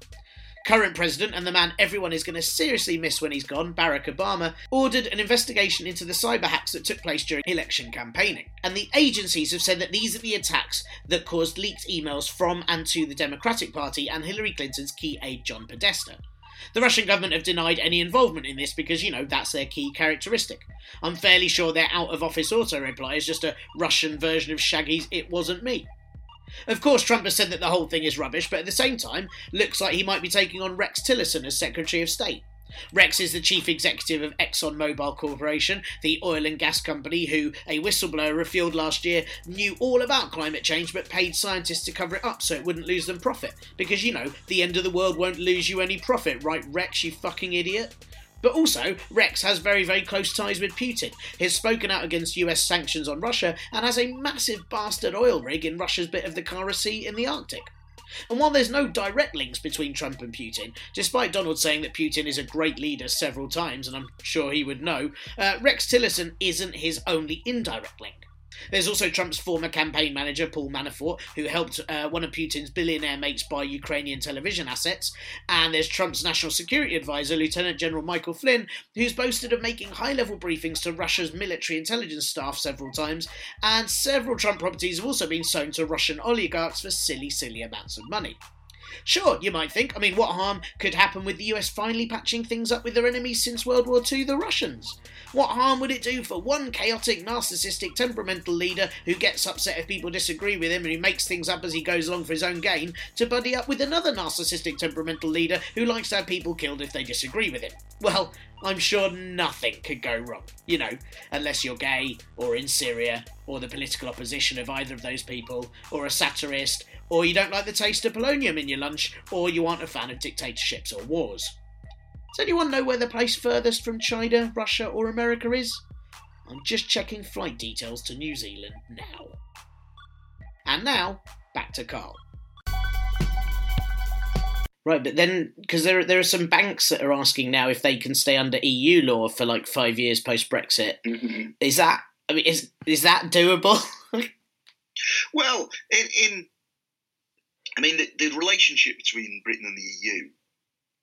Speaker 1: Current president and the man everyone is going to seriously miss when he's gone, Barack Obama, ordered an investigation into the cyber hacks that took place during election campaigning. And the agencies have said that these are the attacks that caused leaked emails from and to the Democratic Party and Hillary Clinton's key aide John Podesta. The Russian government have denied any involvement in this because, you know, that's their key characteristic. I'm fairly sure their out of office auto reply is just a Russian version of Shaggy's It Wasn't Me. Of course, Trump has said that the whole thing is rubbish, but at the same time, looks like he might be taking on Rex Tillerson as Secretary of State. Rex is the chief executive of ExxonMobil Corporation, the oil and gas company who a whistleblower revealed last year knew all about climate change but paid scientists to cover it up so it wouldn't lose them profit. Because, you know, the end of the world won't lose you any profit, right, Rex, you fucking idiot? But also, Rex has very, very close ties with Putin. He's spoken out against US sanctions on Russia and has a massive bastard oil rig in Russia's bit of the Kara Sea in the Arctic. And while there's no direct links between Trump and Putin, despite Donald saying that Putin is a great leader several times, and I'm sure he would know, uh, Rex Tillerson isn't his only indirect link. There's also Trump's former campaign manager, Paul Manafort, who helped uh, one of Putin's billionaire mates buy Ukrainian television assets. And there's Trump's national security advisor, Lieutenant General Michael Flynn, who's boasted of making high level briefings to Russia's military intelligence staff several times. And several Trump properties have also been sold to Russian oligarchs for silly, silly amounts of money. Sure, you might think. I mean, what harm could happen with the US finally patching things up with their enemies since World War II, the Russians? What harm would it do for one chaotic, narcissistic, temperamental leader who gets upset if people disagree with him and who makes things up as he goes along for his own gain to buddy up with another narcissistic, temperamental leader who likes to have people killed if they disagree with him? Well, I'm sure nothing could go wrong, you know, unless you're gay, or in Syria, or the political opposition of either of those people, or a satirist, or you don't like the taste of polonium in your lunch, or you aren't a fan of dictatorships or wars. Does anyone know where the place furthest from China, Russia, or America is? I'm just checking flight details to New Zealand now. And now, back to Carl. Right, but then because there there are some banks that are asking now if they can stay under EU law for like five years post Brexit.
Speaker 2: Mm-hmm.
Speaker 1: Is that I mean is is that doable?
Speaker 2: well, in, in I mean the, the relationship between Britain and the EU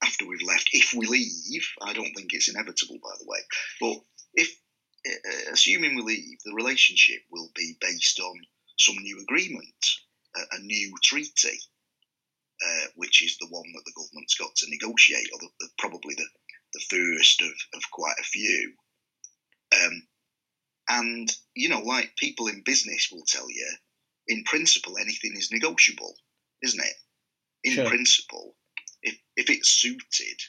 Speaker 2: after we've left, if we leave, I don't think it's inevitable, by the way. But if, uh, assuming we leave, the relationship will be based on some new agreement, a, a new treaty, uh, which is the one that the government's got to negotiate, or the, the, probably the, the first of, of quite a few. Um, and, you know, like people in business will tell you, in principle, anything is negotiable, isn't it? In
Speaker 1: Sure.
Speaker 2: principle, if if it's suited,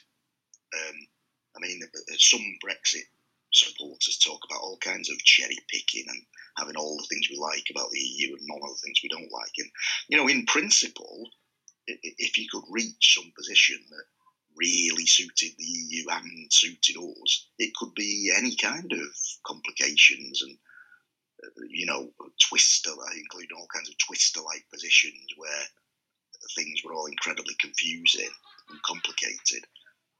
Speaker 2: um, I mean, some Brexit supporters talk about all kinds of cherry picking and having all the things we like about the EU and none of the things we don't like. And you know, in principle, if you could reach some position that really suited the EU and suited us, it could be any kind of complications and uh, you know, twister, including all kinds of twister-like positions where things were all incredibly confusing and complicated.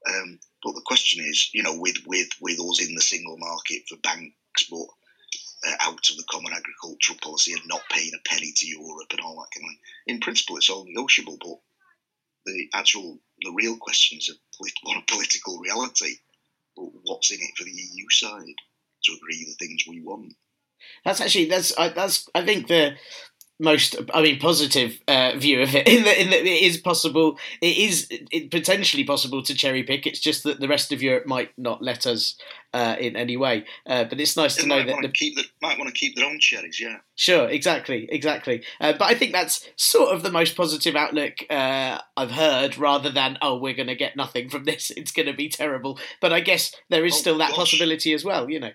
Speaker 2: Um, but the question is, you know, with with with us in the single market for banks, but uh, out of the common agricultural policy and not paying a penny to Europe and all that kind of thing. In principle, it's all negotiable, but the actual, the real question is a political reality. What's in it for the EU side to agree the things we want?
Speaker 1: That's actually that's I, that's I think the most I mean positive uh, view of it in that in that it is possible it is it, potentially possible to cherry pick. It's just that the rest of Europe might not let us uh, in any way. Uh, but it's nice
Speaker 2: They
Speaker 1: to know that the,
Speaker 2: keep the, might want to keep their own cherries, yeah.
Speaker 1: Sure, exactly, exactly. Uh, but I think that's sort of the most positive outlook uh, I've heard, rather than oh, we're going to get nothing from this; it's going to be terrible. But I guess there is
Speaker 2: Oh,
Speaker 1: still that
Speaker 2: gosh.
Speaker 1: possibility as well. You know,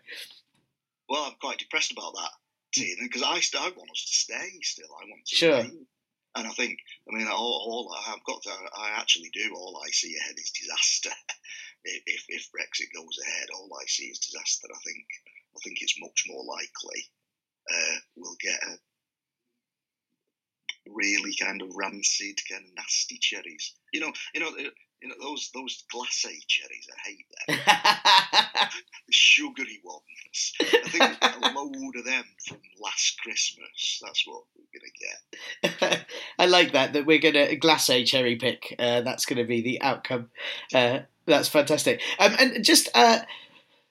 Speaker 2: Well, I'm quite depressed about that, Tiernan, because I, st- I want us to stay still. I want to
Speaker 1: Sure.
Speaker 2: remain. And I think, I mean, all, all I've got to, I actually do, all I see ahead is disaster. if, if, Brexit goes ahead, all I see is disaster. I think, I think it's much more likely uh, we'll get a really kind of rancid, kind of nasty cherries. You know, you know, you know those those glacé cherries. I hate them. the sugary ones. I think a load of them from last Christmas. That's what we're gonna get.
Speaker 1: I like that. That we're going to glacé cherry pick. Uh, that's going to be the outcome. Uh, that's fantastic. Um, and just uh,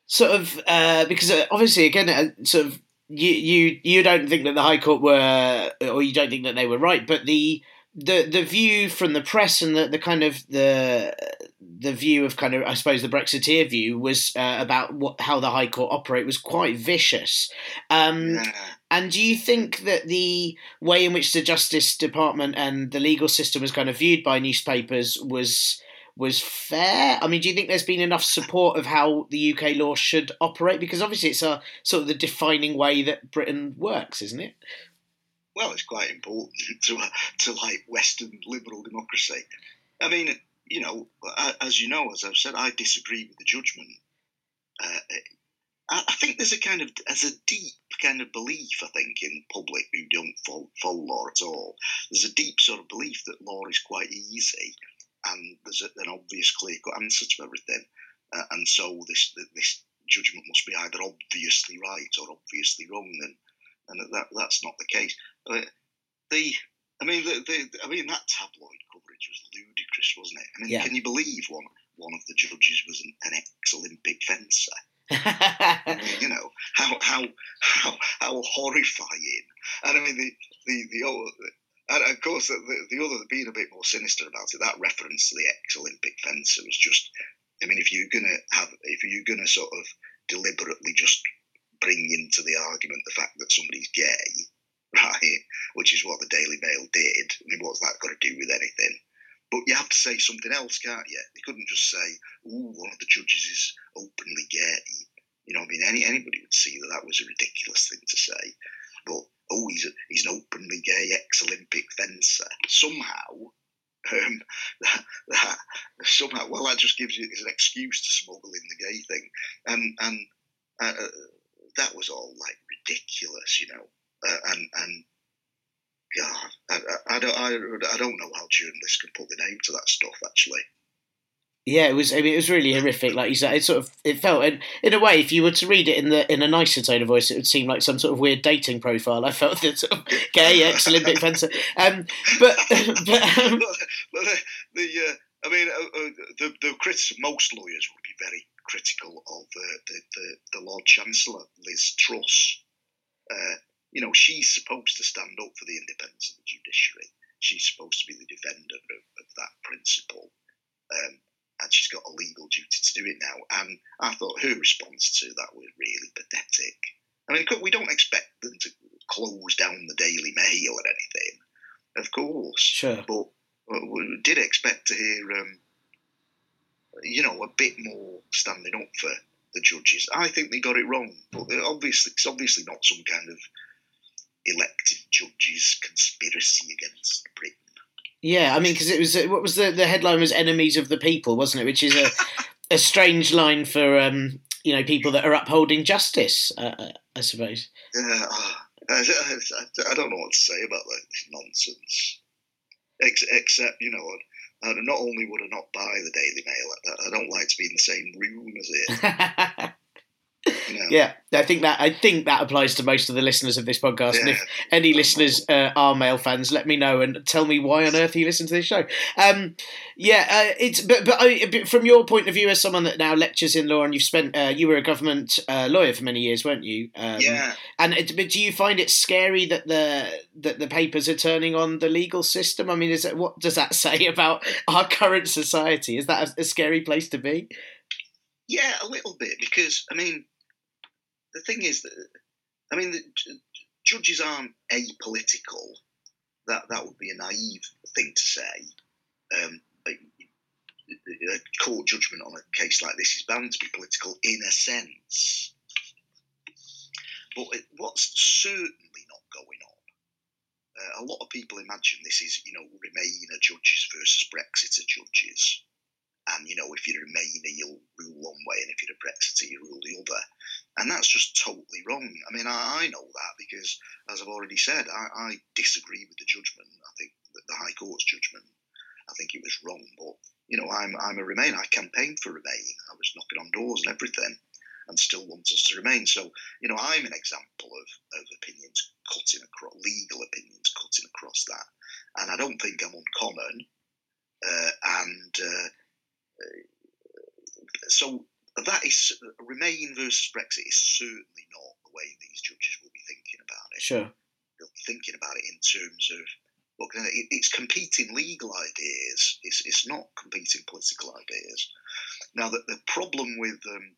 Speaker 1: sort of uh, because uh, obviously again, uh, sort of you you you don't think that the High Court were, or you don't think that they were right, but the the the view from the press and the, the kind of the the view of kind of I suppose the Brexiteer view was uh, about what how the High Court operate was quite vicious. Um, and do you think that the way in which the Justice Department and the legal system was kind of viewed by newspapers was was fair? I mean, do you think there's been enough support of how the UK law should operate? Because obviously, it's a sort of the defining way that Britain works, isn't it?
Speaker 2: Well, it's quite important to to like Western liberal democracy. I mean, you know, as you know, as I've said, I disagree with the judgment. Uh, I think there's a kind of there's a deep kind of belief I think in the public who don't follow, follow law at all. There's a deep sort of belief that law is quite easy, and there's a, an obvious clear cut answer to everything, uh, and so this this judgment must be either obviously right or obviously wrong, and and that that's not the case. The I mean the, the I mean that tabloid coverage was ludicrous, wasn't it? I mean,
Speaker 1: Yeah.
Speaker 2: can you believe one one of the judges was an, an ex-Olympic fencer? You know how how how how horrifying. And I mean the the the, oh, and of course, the, the other being a bit more sinister about it, that reference to the ex-Olympic fencer was just. I mean, if you're gonna have, if you're gonna sort of deliberately just bring into the argument the fact that somebody's gay, right, which is what the Daily Mail did. I mean, what's that got to do with anything? But you have to say something else, can't you? You couldn't just say, "Ooh, one of the judges is openly gay." You know, I mean, any anybody would see that that was a ridiculous thing to say. But oh, he's a, he's an openly gay ex-Olympic fencer. Somehow, um, that, that, somehow, well, that just gives you an excuse to smuggle in the gay thing, and and uh, that was all like ridiculous, you know, uh, and and God, I, I, I, don't I, I don't know how journalists can put the name to that stuff actually.
Speaker 1: Yeah, it was. I mean, it was really horrific. Like you said, it sort of it felt, in, in a way, if you were to read it in the in a nicer tone of voice, it would seem like some sort of weird dating profile. I felt that sort of gay ex Olympic fencer. Um, but but um,
Speaker 2: the, the uh, I mean, uh, uh, the the critics, most lawyers would be very critical of uh, the, the the Lord Chancellor Liz Truss. Uh, you know, she's supposed to stand up for the independence of the judiciary. She's supposed to be the defender of, of that principle. Um, and she's got a legal duty to do it now. And I thought her response to that was really pathetic. I mean, we don't expect them to close down the Daily Mail or anything, of course.
Speaker 1: Sure.
Speaker 2: But we did expect to hear, um, you know, a bit more standing up for I think they got it wrong, but obviously, it's obviously not some kind of elected judges conspiracy against Britain.
Speaker 1: Yeah, I mean, because it was what was the the headline was "Enemies of the People," wasn't it? Which is a a strange line for um, you know people that are upholding justice, uh, uh I suppose.
Speaker 2: Yeah, I, I, don't know what to say about that nonsense. Ex- except, you know, not only would I not buy the Daily Mail, I, I don't like to be in the same room as it.
Speaker 1: Yeah, I think that I think that applies to most of the listeners of this podcast. Yeah. And if any listeners uh, are Mail fans, let me know and tell me why on earth you listen to this show. Um, yeah, uh, it's but, but, but, from your point of view as someone that now lectures in law and you've spent uh, you were a government uh, lawyer for many years, weren't you?
Speaker 2: Um, yeah.
Speaker 1: And it, but do you find it scary that the that the papers are turning on the legal system? I mean, is it, what does that say about our current society? Is that a, a scary place to be?
Speaker 2: Yeah, a little bit because I mean the thing is that I mean, the judges aren't apolitical. That that would be a naive thing to say. Um, a court judgment on a case like this is bound to be political in a sense. But it, what's certainly not going on, uh, a lot of people imagine this is, you know, Remainer judges versus Brexiter judges. And, you know, if you're a Remainer, you'll rule one way, and if you're a Brexiter, you rule the other. And that's just totally wrong. I mean, I, I know that because, as I've already said, I, I, disagree with the judgment. I think that the High Court's judgment, I think it was wrong. But, you know, I'm, I'm a Remain. I campaigned for Remain. I was knocking on doors and everything and still wants us to remain. So, you know, I'm an example of, of opinions cutting across, legal opinions cutting across that. And I don't think I'm uncommon. Uh, and uh, so that is Remain versus Brexit is certainly not the way these judges will be thinking about it.
Speaker 1: Sure,
Speaker 2: they're thinking about it in terms of look, it's competing legal ideas. It's, it's not competing political ideas. Now, the, the problem with um,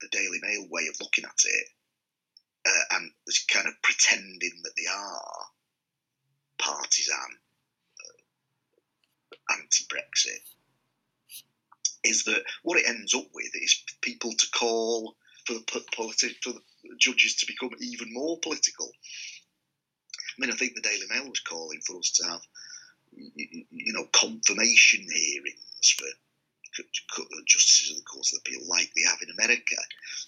Speaker 2: the Daily Mail way of looking at it, uh, and this kind of pretending that they are partisan, uh, anti-Brexit, is that what it ends up with is people to call for the politi- for the judges to become even more political. I mean, I think the Daily Mail was calling for us to have, you know, confirmation hearings for justices of the courts of appeal, like they have in America.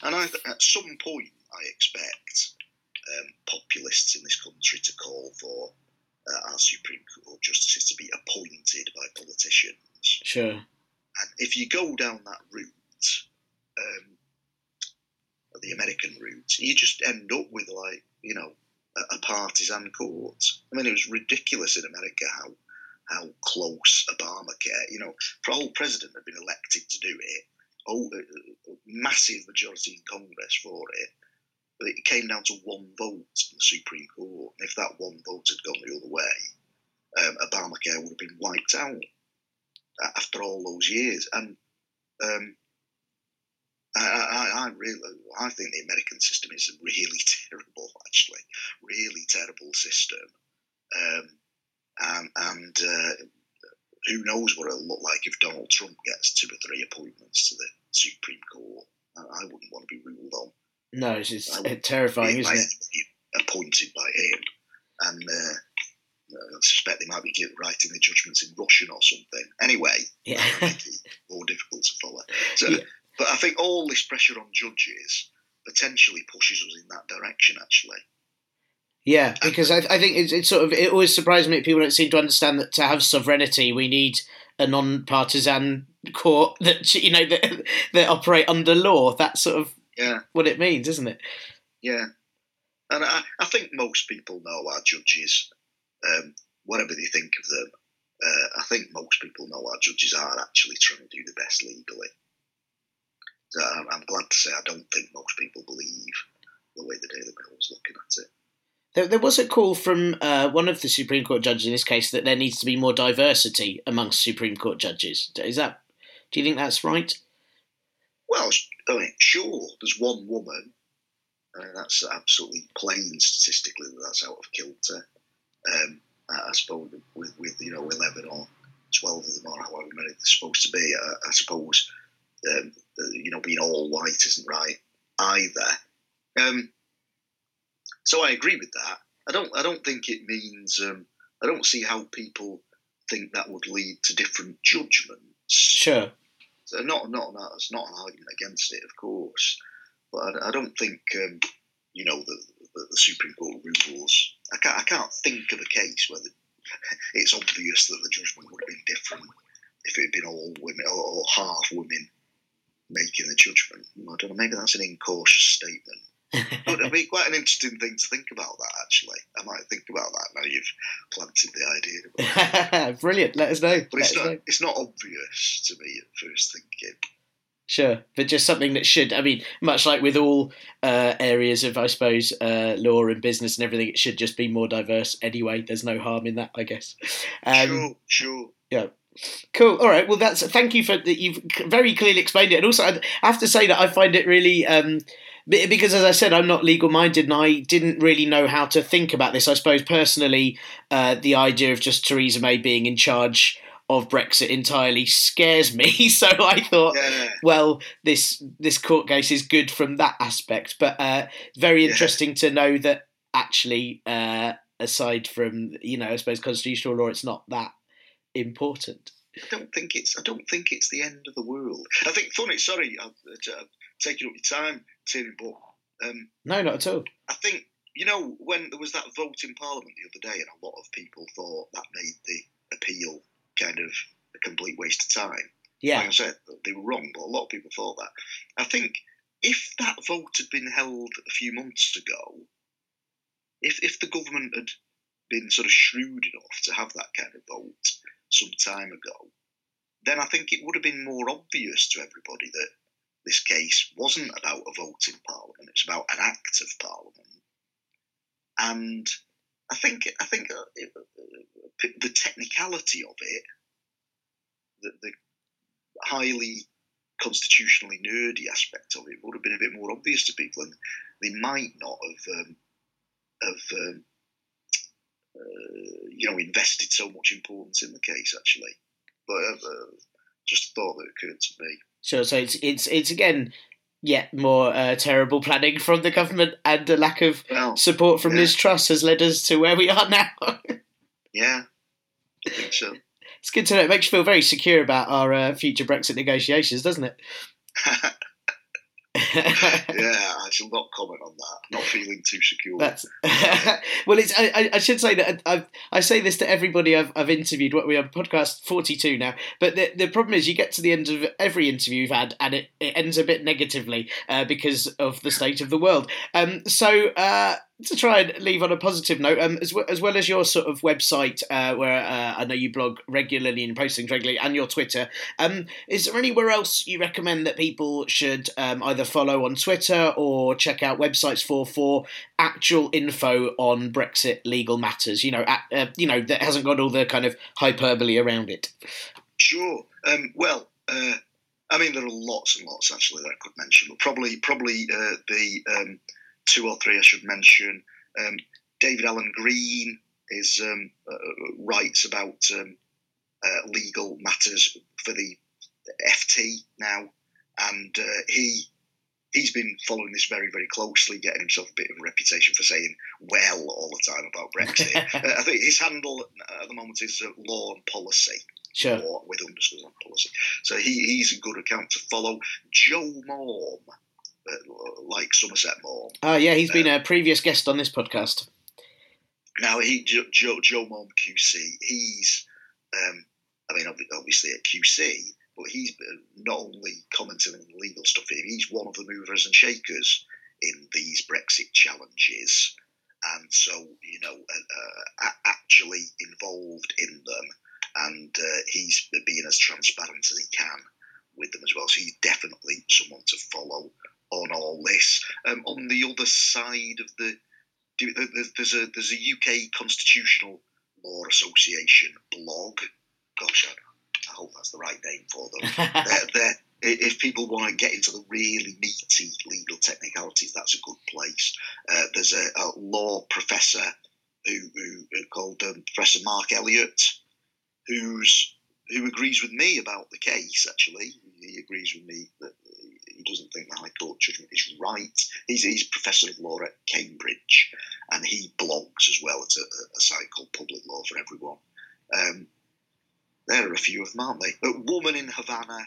Speaker 2: And I, at some point, I expect um, populists in this country to call for uh, our Supreme Court justices to be appointed by politicians.
Speaker 1: Sure.
Speaker 2: And if you go down that route, um, the American route, you just end up with like you know a, partisan court. I mean, it was ridiculous in America how how close Obamacare. You know, the whole president had been elected to do it. Oh, a, massive majority in Congress for it. But it came down to one vote in the Supreme Court. And if that one vote had gone the other way, Obamacare would have been wiped out after all those years. And um, I, I, I, really, I think the American system is a really terrible, actually, really terrible system. Um, and, and uh, who knows what it'll look like if Donald Trump gets two or three appointments to the Supreme Court. I wouldn't want to be ruled on.
Speaker 1: No, it's just terrifying, isn't it?
Speaker 2: Appointed by him, and uh, Uh, I suspect they might be writing the judgments in Russian or something. Anyway,
Speaker 1: yeah.
Speaker 2: more difficult to follow. So, yeah. but I think all this pressure on judges potentially pushes us in that direction. Actually,
Speaker 1: yeah, because I, I think it's, it's sort of it always surprises me that people don't seem to understand that to have sovereignty, we need a non-partisan court that you know that that operate under law. That's sort of
Speaker 2: yeah
Speaker 1: what it means, isn't it?
Speaker 2: Yeah, and I, I think most people know our judges, um, whatever they think of them. Uh, I think most people know our judges are actually trying to do the best legally. So I'm, I'm glad to say I don't think most people believe the way the Daily Mail was looking at it.
Speaker 1: There, there was a call from uh, one of the Supreme Court judges in this case that there needs to be more diversity amongst Supreme Court judges. Is that? Do you think that's right?
Speaker 2: Well, I mean, sure. There's one woman. That's absolutely plain statistically that that's out of kilter. Um, I suppose with, with you know eleven or twelve of them or however many they're supposed to be. I, I suppose um, you know being all white isn't right either. Um, so I agree with that. I don't. I don't think it means. Um, I don't see how people think that would lead to different judgments.
Speaker 1: Sure.
Speaker 2: So not not not. It's not an argument against it, of course, but I, I don't think um, you know the, the, the Supreme Court rules. I can't. I can't think of a case where the, it's obvious that the judgment would have been different if it had been all women or, or half women making the judgment. I don't know. Maybe that's an incautious statement but it'd be quite an interesting thing to think about that, actually. I might think about that now you've planted the
Speaker 1: idea. Brilliant. Let us know.
Speaker 2: But
Speaker 1: Let
Speaker 2: it's not,
Speaker 1: know.
Speaker 2: it's not obvious to me at first thinking.
Speaker 1: Sure, but just something that should, I mean, much like with all uh, areas of, I suppose, uh, law and business and everything, it should just be more diverse anyway. There's no harm in that, I guess.
Speaker 2: Um, sure, sure.
Speaker 1: Yeah. Cool. All right. Well, that's thank you for that. You've very clearly explained it, and also I have to say that I find it really um, because as I said, I'm not legal minded and I didn't really know how to think about this. I suppose personally, uh, the idea of just Theresa May being in charge of Brexit entirely scares me. So I thought,
Speaker 2: yeah.
Speaker 1: well, this this court case is good from that aspect, but uh, very interesting yeah. to know that actually, uh, aside from you know, I suppose constitutional law, it's not that important.
Speaker 2: I don't think it's. I don't think it's the end of the world. I think funny. Sorry, I'm, I'm taking up your time, Tim, but um,
Speaker 1: no, not at all.
Speaker 2: I think you know when there was that vote in Parliament the other day, and a lot of people thought that made the appeal kind of a complete waste of time.
Speaker 1: Yeah,
Speaker 2: like I said, they were wrong, but a lot of people thought that. I think if that vote had been held a few months ago, if if the government had been sort of shrewd enough to have that kind of vote some time ago, then I think it would have been more obvious to everybody that this case wasn't about a vote in Parliament; it's about an act of Parliament. And I think I think uh, uh, the technicality of it, the, the highly constitutionally nerdy aspect of it, would have been a bit more obvious to people, and they might not have um, have um, uh, you know invested so much importance in the case actually. But uh, just thought that occurred to me.
Speaker 1: Sure. So it's it's it's again yet more uh, terrible planning from the government and a lack of
Speaker 2: well,
Speaker 1: support from
Speaker 2: yeah.
Speaker 1: Liz Truss has led us to where we are now.
Speaker 2: yeah, I think so.
Speaker 1: It's good to know. It makes you feel very secure about our uh, future Brexit negotiations, doesn't it?
Speaker 2: yeah, I shall not comment on that. Not feeling too secure.
Speaker 1: That's well. It's. I, I should say that I, I say this to everybody I've, I've interviewed. What we have podcast forty two now. But the the problem is, you get to the end of every interview you've had, and it, it ends a bit negatively uh, because of the state of the world. Um. So. Uh, to try and leave on a positive note, um, as, well, as well as your sort of website, uh, where uh, I know you blog regularly and posting regularly, and your Twitter, um, is there anywhere else you recommend that people should um, either follow on Twitter or check out websites for for actual info on Brexit legal matters? You know, at, uh, you know that hasn't got all the kind of hyperbole around it.
Speaker 2: Sure. Um, well. Uh, I mean, there are lots and lots actually that I could mention, but probably probably uh, the um, two or three I should mention. Um, David Allen Green is um, uh, writes about um, uh, legal matters for the FT now, and uh, he he's been following this very very closely, getting himself a bit of a reputation for saying well all the time about Brexit. Uh, I think his handle at the moment is uh, law and policy.
Speaker 1: Sure.
Speaker 2: Law with underscores on policy. So he, he's a good account to follow. Joe Maugham like Somerset Maugham.
Speaker 1: Oh, yeah, he's been a previous guest on this podcast.
Speaker 2: Now, he Joe, Joe, Joe Maugham QC, he's, um, I mean, obviously at QC, but he's not only commenting on legal stuff here, he's one of the movers and shakers in these Brexit challenges. And so, you know, uh, uh, actually involved in them. And uh, he's being as transparent as he can with them as well. So he's definitely someone to follow on all this. Um, on the other side of the, there's a there's a UK Constitutional Law Association blog. Gosh, I, I hope that's the right name for them. they're, they're, if people want to get into the really meaty legal technicalities, that's a good place. Uh, there's a, a, law professor who, who, who called um, Professor Mark Elliott, who's who agrees with me about the case. Actually, he agrees with me that he doesn't think the High Court judgment is right. He's, he's professor of law at Cambridge, and he blogs as well. It's a, a site called Public Law for Everyone. Um, there are a few of them, aren't they? A woman in Havana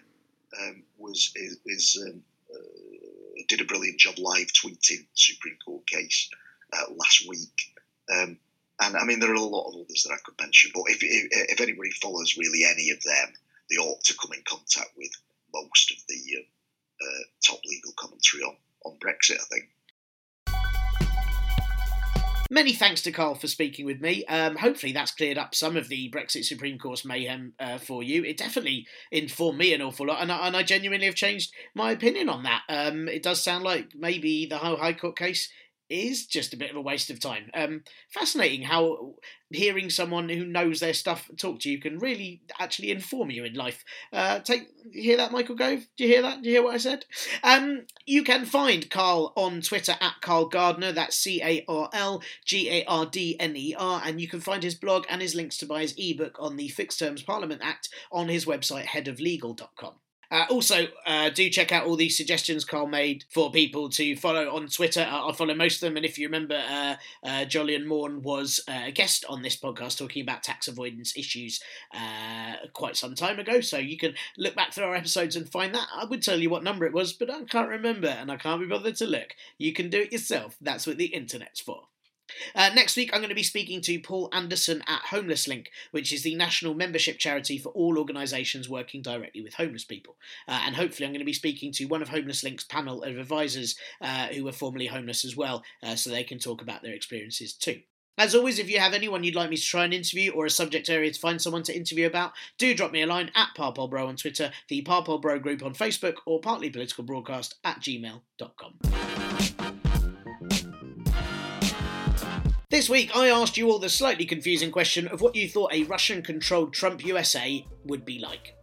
Speaker 2: um, was is, is um, uh, did a brilliant job live tweeting the Supreme Court case uh, last week. Um, and I mean, there are a lot of others that I could mention, but if, if, if anybody follows really any of them, they ought to come in contact with most of the uh, uh, top legal commentary on, on Brexit, I think.
Speaker 1: Many thanks to Carl for speaking with me. Um, hopefully, that's cleared up some of the Brexit Supreme Court mayhem uh, for you. It definitely informed me an awful lot, and I, and I genuinely have changed my opinion on that. Um, it does sound like maybe the whole High Court case is just a bit of a waste of time. Um, fascinating how hearing someone who knows their stuff talk to you can really actually inform you in life. Uh, take hear that, Michael Gove? Do you hear that? Do you hear what I said? Um, you can find Carl on Twitter at Carl Gardner. That's C A R L G A R D N E R, and you can find his blog and his links to buy his ebook on the Fixed Terms Parliament Act on his website headoflegal.com. Uh, also, uh, do check out all these suggestions Carl made for people to follow on Twitter. I, I follow most of them, and if you remember, uh, uh Jolyon Maugham was uh, a guest on this podcast talking about tax avoidance issues uh, quite some time ago. So you can look back through our episodes and find that. I would tell you what number it was, but I can't remember, and I can't be bothered to look. You can do it yourself. That's what the internet's for. Uh, next week, I'm going to be speaking to Paul Anderson at Homeless Link, which is the national membership charity for all organisations working directly with homeless people. Uh, and hopefully, I'm going to be speaking to one of Homeless Link's panel of advisors uh, who were formerly homeless as well, uh, so they can talk about their experiences too. As always, if you have anyone you'd like me to try and interview or a subject area to find someone to interview about, do drop me a line at Parpolbro on Twitter, the Parpolbro group on Facebook, or partlypoliticalbroadcast at gmail.com. This week, I asked you all the slightly confusing question of what you thought a Russian controlled Trump USA would be like.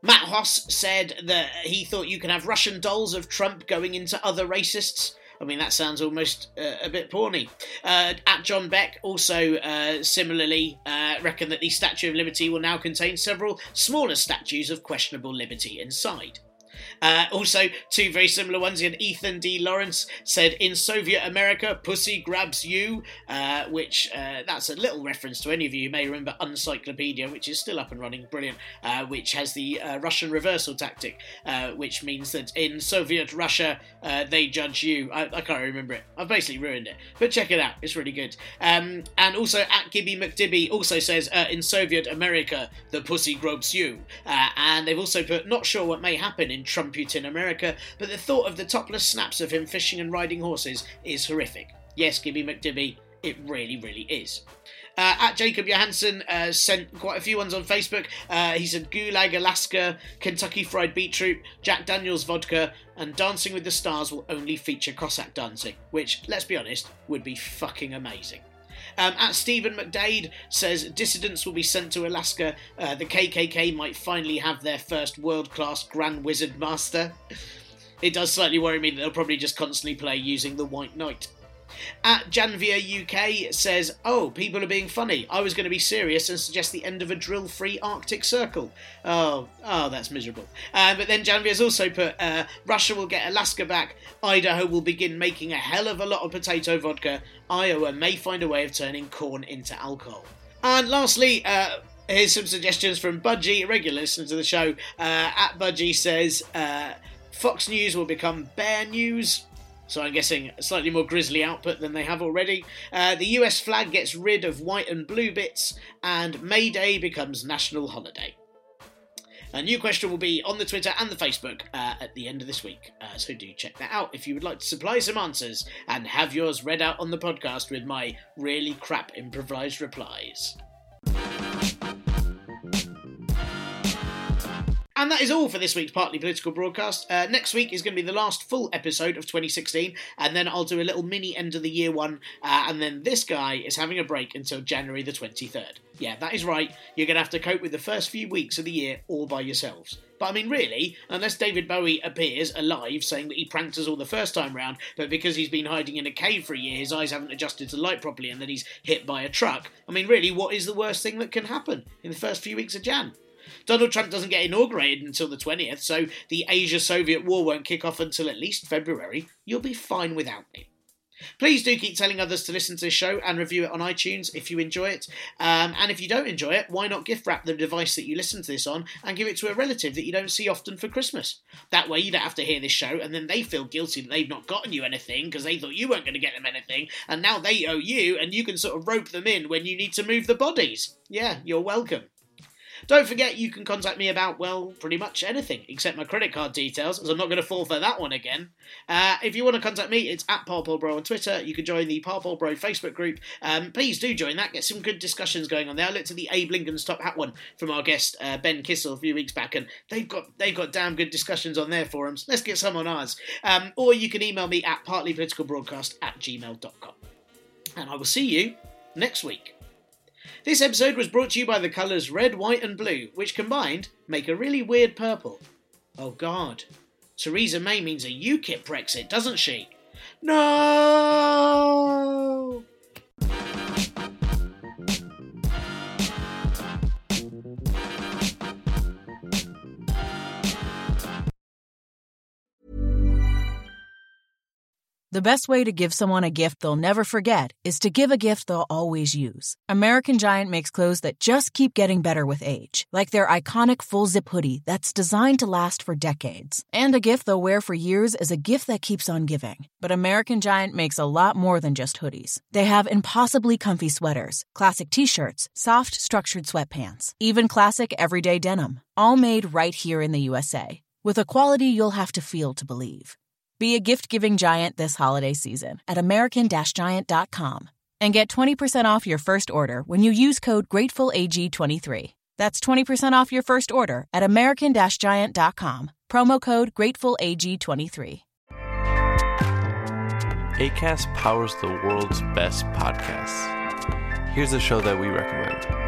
Speaker 1: Matt Hoss said that he thought you can have Russian dolls of Trump going into other racists. I mean, that sounds almost uh, a bit porny. Uh, at John Beck also uh, similarly uh, reckon that the Statue of Liberty will now contain several smaller statues of questionable liberty inside. Uh, also, two very similar ones. And Ethan D. Lawrence said, "In Soviet America, pussy grabs you," uh, which uh, that's a little reference to any of you who may remember Uncyclopedia, which is still up and running, brilliant. Uh, which has the uh, Russian reversal tactic, which means that in Soviet Russia they judge you. I, I, can't remember it. I've basically ruined it, but check it out. It's really good. Um, and also at Gibby McDibby also says, "In Soviet America, the pussy grabs you," and they've also put, "Not sure what may happen in Trump." In America, but the thought of the topless snaps of him fishing and riding horses is horrific. Yes, Gibby McDibby, it really, really is. Uh, at Jacob Johansson uh, sent quite a few ones on Facebook. Uh, he said Gulag Alaska, Kentucky Fried Beetroot, Jack Daniels Vodka, and Dancing with the Stars will only feature Cossack dancing, which, let's be honest, would be fucking amazing. Um, at Stephen McDade says dissidents will be sent to Alaska. Uh, the KKK might finally have their first world class Grand Wizard Master. It does slightly worry me that they'll probably just constantly play using the White Knight. At Janvia UK says, Oh, people are being funny. I was going to be serious and suggest the end of a drill free Arctic Circle. Oh, oh, that's miserable. Uh, but then Janvia's also put, uh, Russia will get Alaska back. Idaho will begin making a hell of a lot of potato vodka. Iowa may find a way of turning corn into alcohol. And lastly, uh, here's some suggestions from Budgie, regular listener to the show. Uh, at Budgie says, uh, Fox News will become Bear News. So I'm guessing slightly more grisly output than they have already. Uh, the US flag gets rid of white and blue bits, and May Day becomes national holiday. A new question will be on the Twitter and the Facebook uh, at the end of this week, uh, so do check that out if you would like to supply some answers and have yours read out on the podcast with my really crap improvised replies. And that is all for this week's Partly Political broadcast. Uh, next week is going to be the last full episode of 2016, and then I'll do a little mini end of the year one, uh, and then this guy is having a break until January the 23rd. Yeah, that is right. You're going to have to cope with the first few weeks of the year all by yourselves. But I mean, really, unless David Bowie appears alive saying that he pranked us all the first time round, but because he's been hiding in a cave for a year, his eyes haven't adjusted to light properly and that he's hit by a truck, I mean, really, what is the worst thing that can happen in the first few weeks of Jan? Donald Trump doesn't get inaugurated until the 20th, so the Asia Soviet War won't kick off until at least February. You'll be fine without me. Please do keep telling others to listen to this show and review it on iTunes if you enjoy it. Um, and if you don't enjoy it, why not gift wrap the device that you listen to this on and give it to a relative that you don't see often for Christmas? That way you don't have to hear this show and then they feel guilty that they've not gotten you anything because they thought you weren't going to get them anything and now they owe you and you can sort of rope them in when you need to move the bodies. Yeah, you're welcome. Don't forget you can contact me about, well, pretty much anything, except my credit card details, as I'm not going to fall for that one again. Uh, if you want to contact me, it's at Bro on Twitter. You can join the Bro Facebook group. Um, please do join that. Get some good discussions going on there. I looked at the Abe Lincoln's Top Hat one from our guest, uh, Ben Kissel, a few weeks back, and they've got they've got damn good discussions on their forums. Let's get some on ours. Um, or you can email me at partlypoliticalbroadcast at gmail.com. And I will see you next week. This episode was brought to you by the colours red, white, and blue, which combined make a really weird purple. Oh god. Theresa May means a UKIP Brexit, doesn't she? No!
Speaker 5: The best way to give someone a gift they'll never forget is to give a gift they'll always use. American Giant makes clothes that just keep getting better with age, like their iconic full zip hoodie that's designed to last for decades. And a gift they'll wear for years is a gift that keeps on giving. But American Giant makes a lot more than just hoodies. They have impossibly comfy sweaters, classic t shirts, soft, structured sweatpants, even classic everyday denim, all made right here in the USA, with a quality you'll have to feel to believe. Be a gift giving giant this holiday season at American Giant.com and get 20% off your first order when you use code GratefulAG23. That's 20% off your first order at American Giant.com. Promo code GratefulAG23.
Speaker 6: ACAST powers the world's best podcasts. Here's a show that we recommend.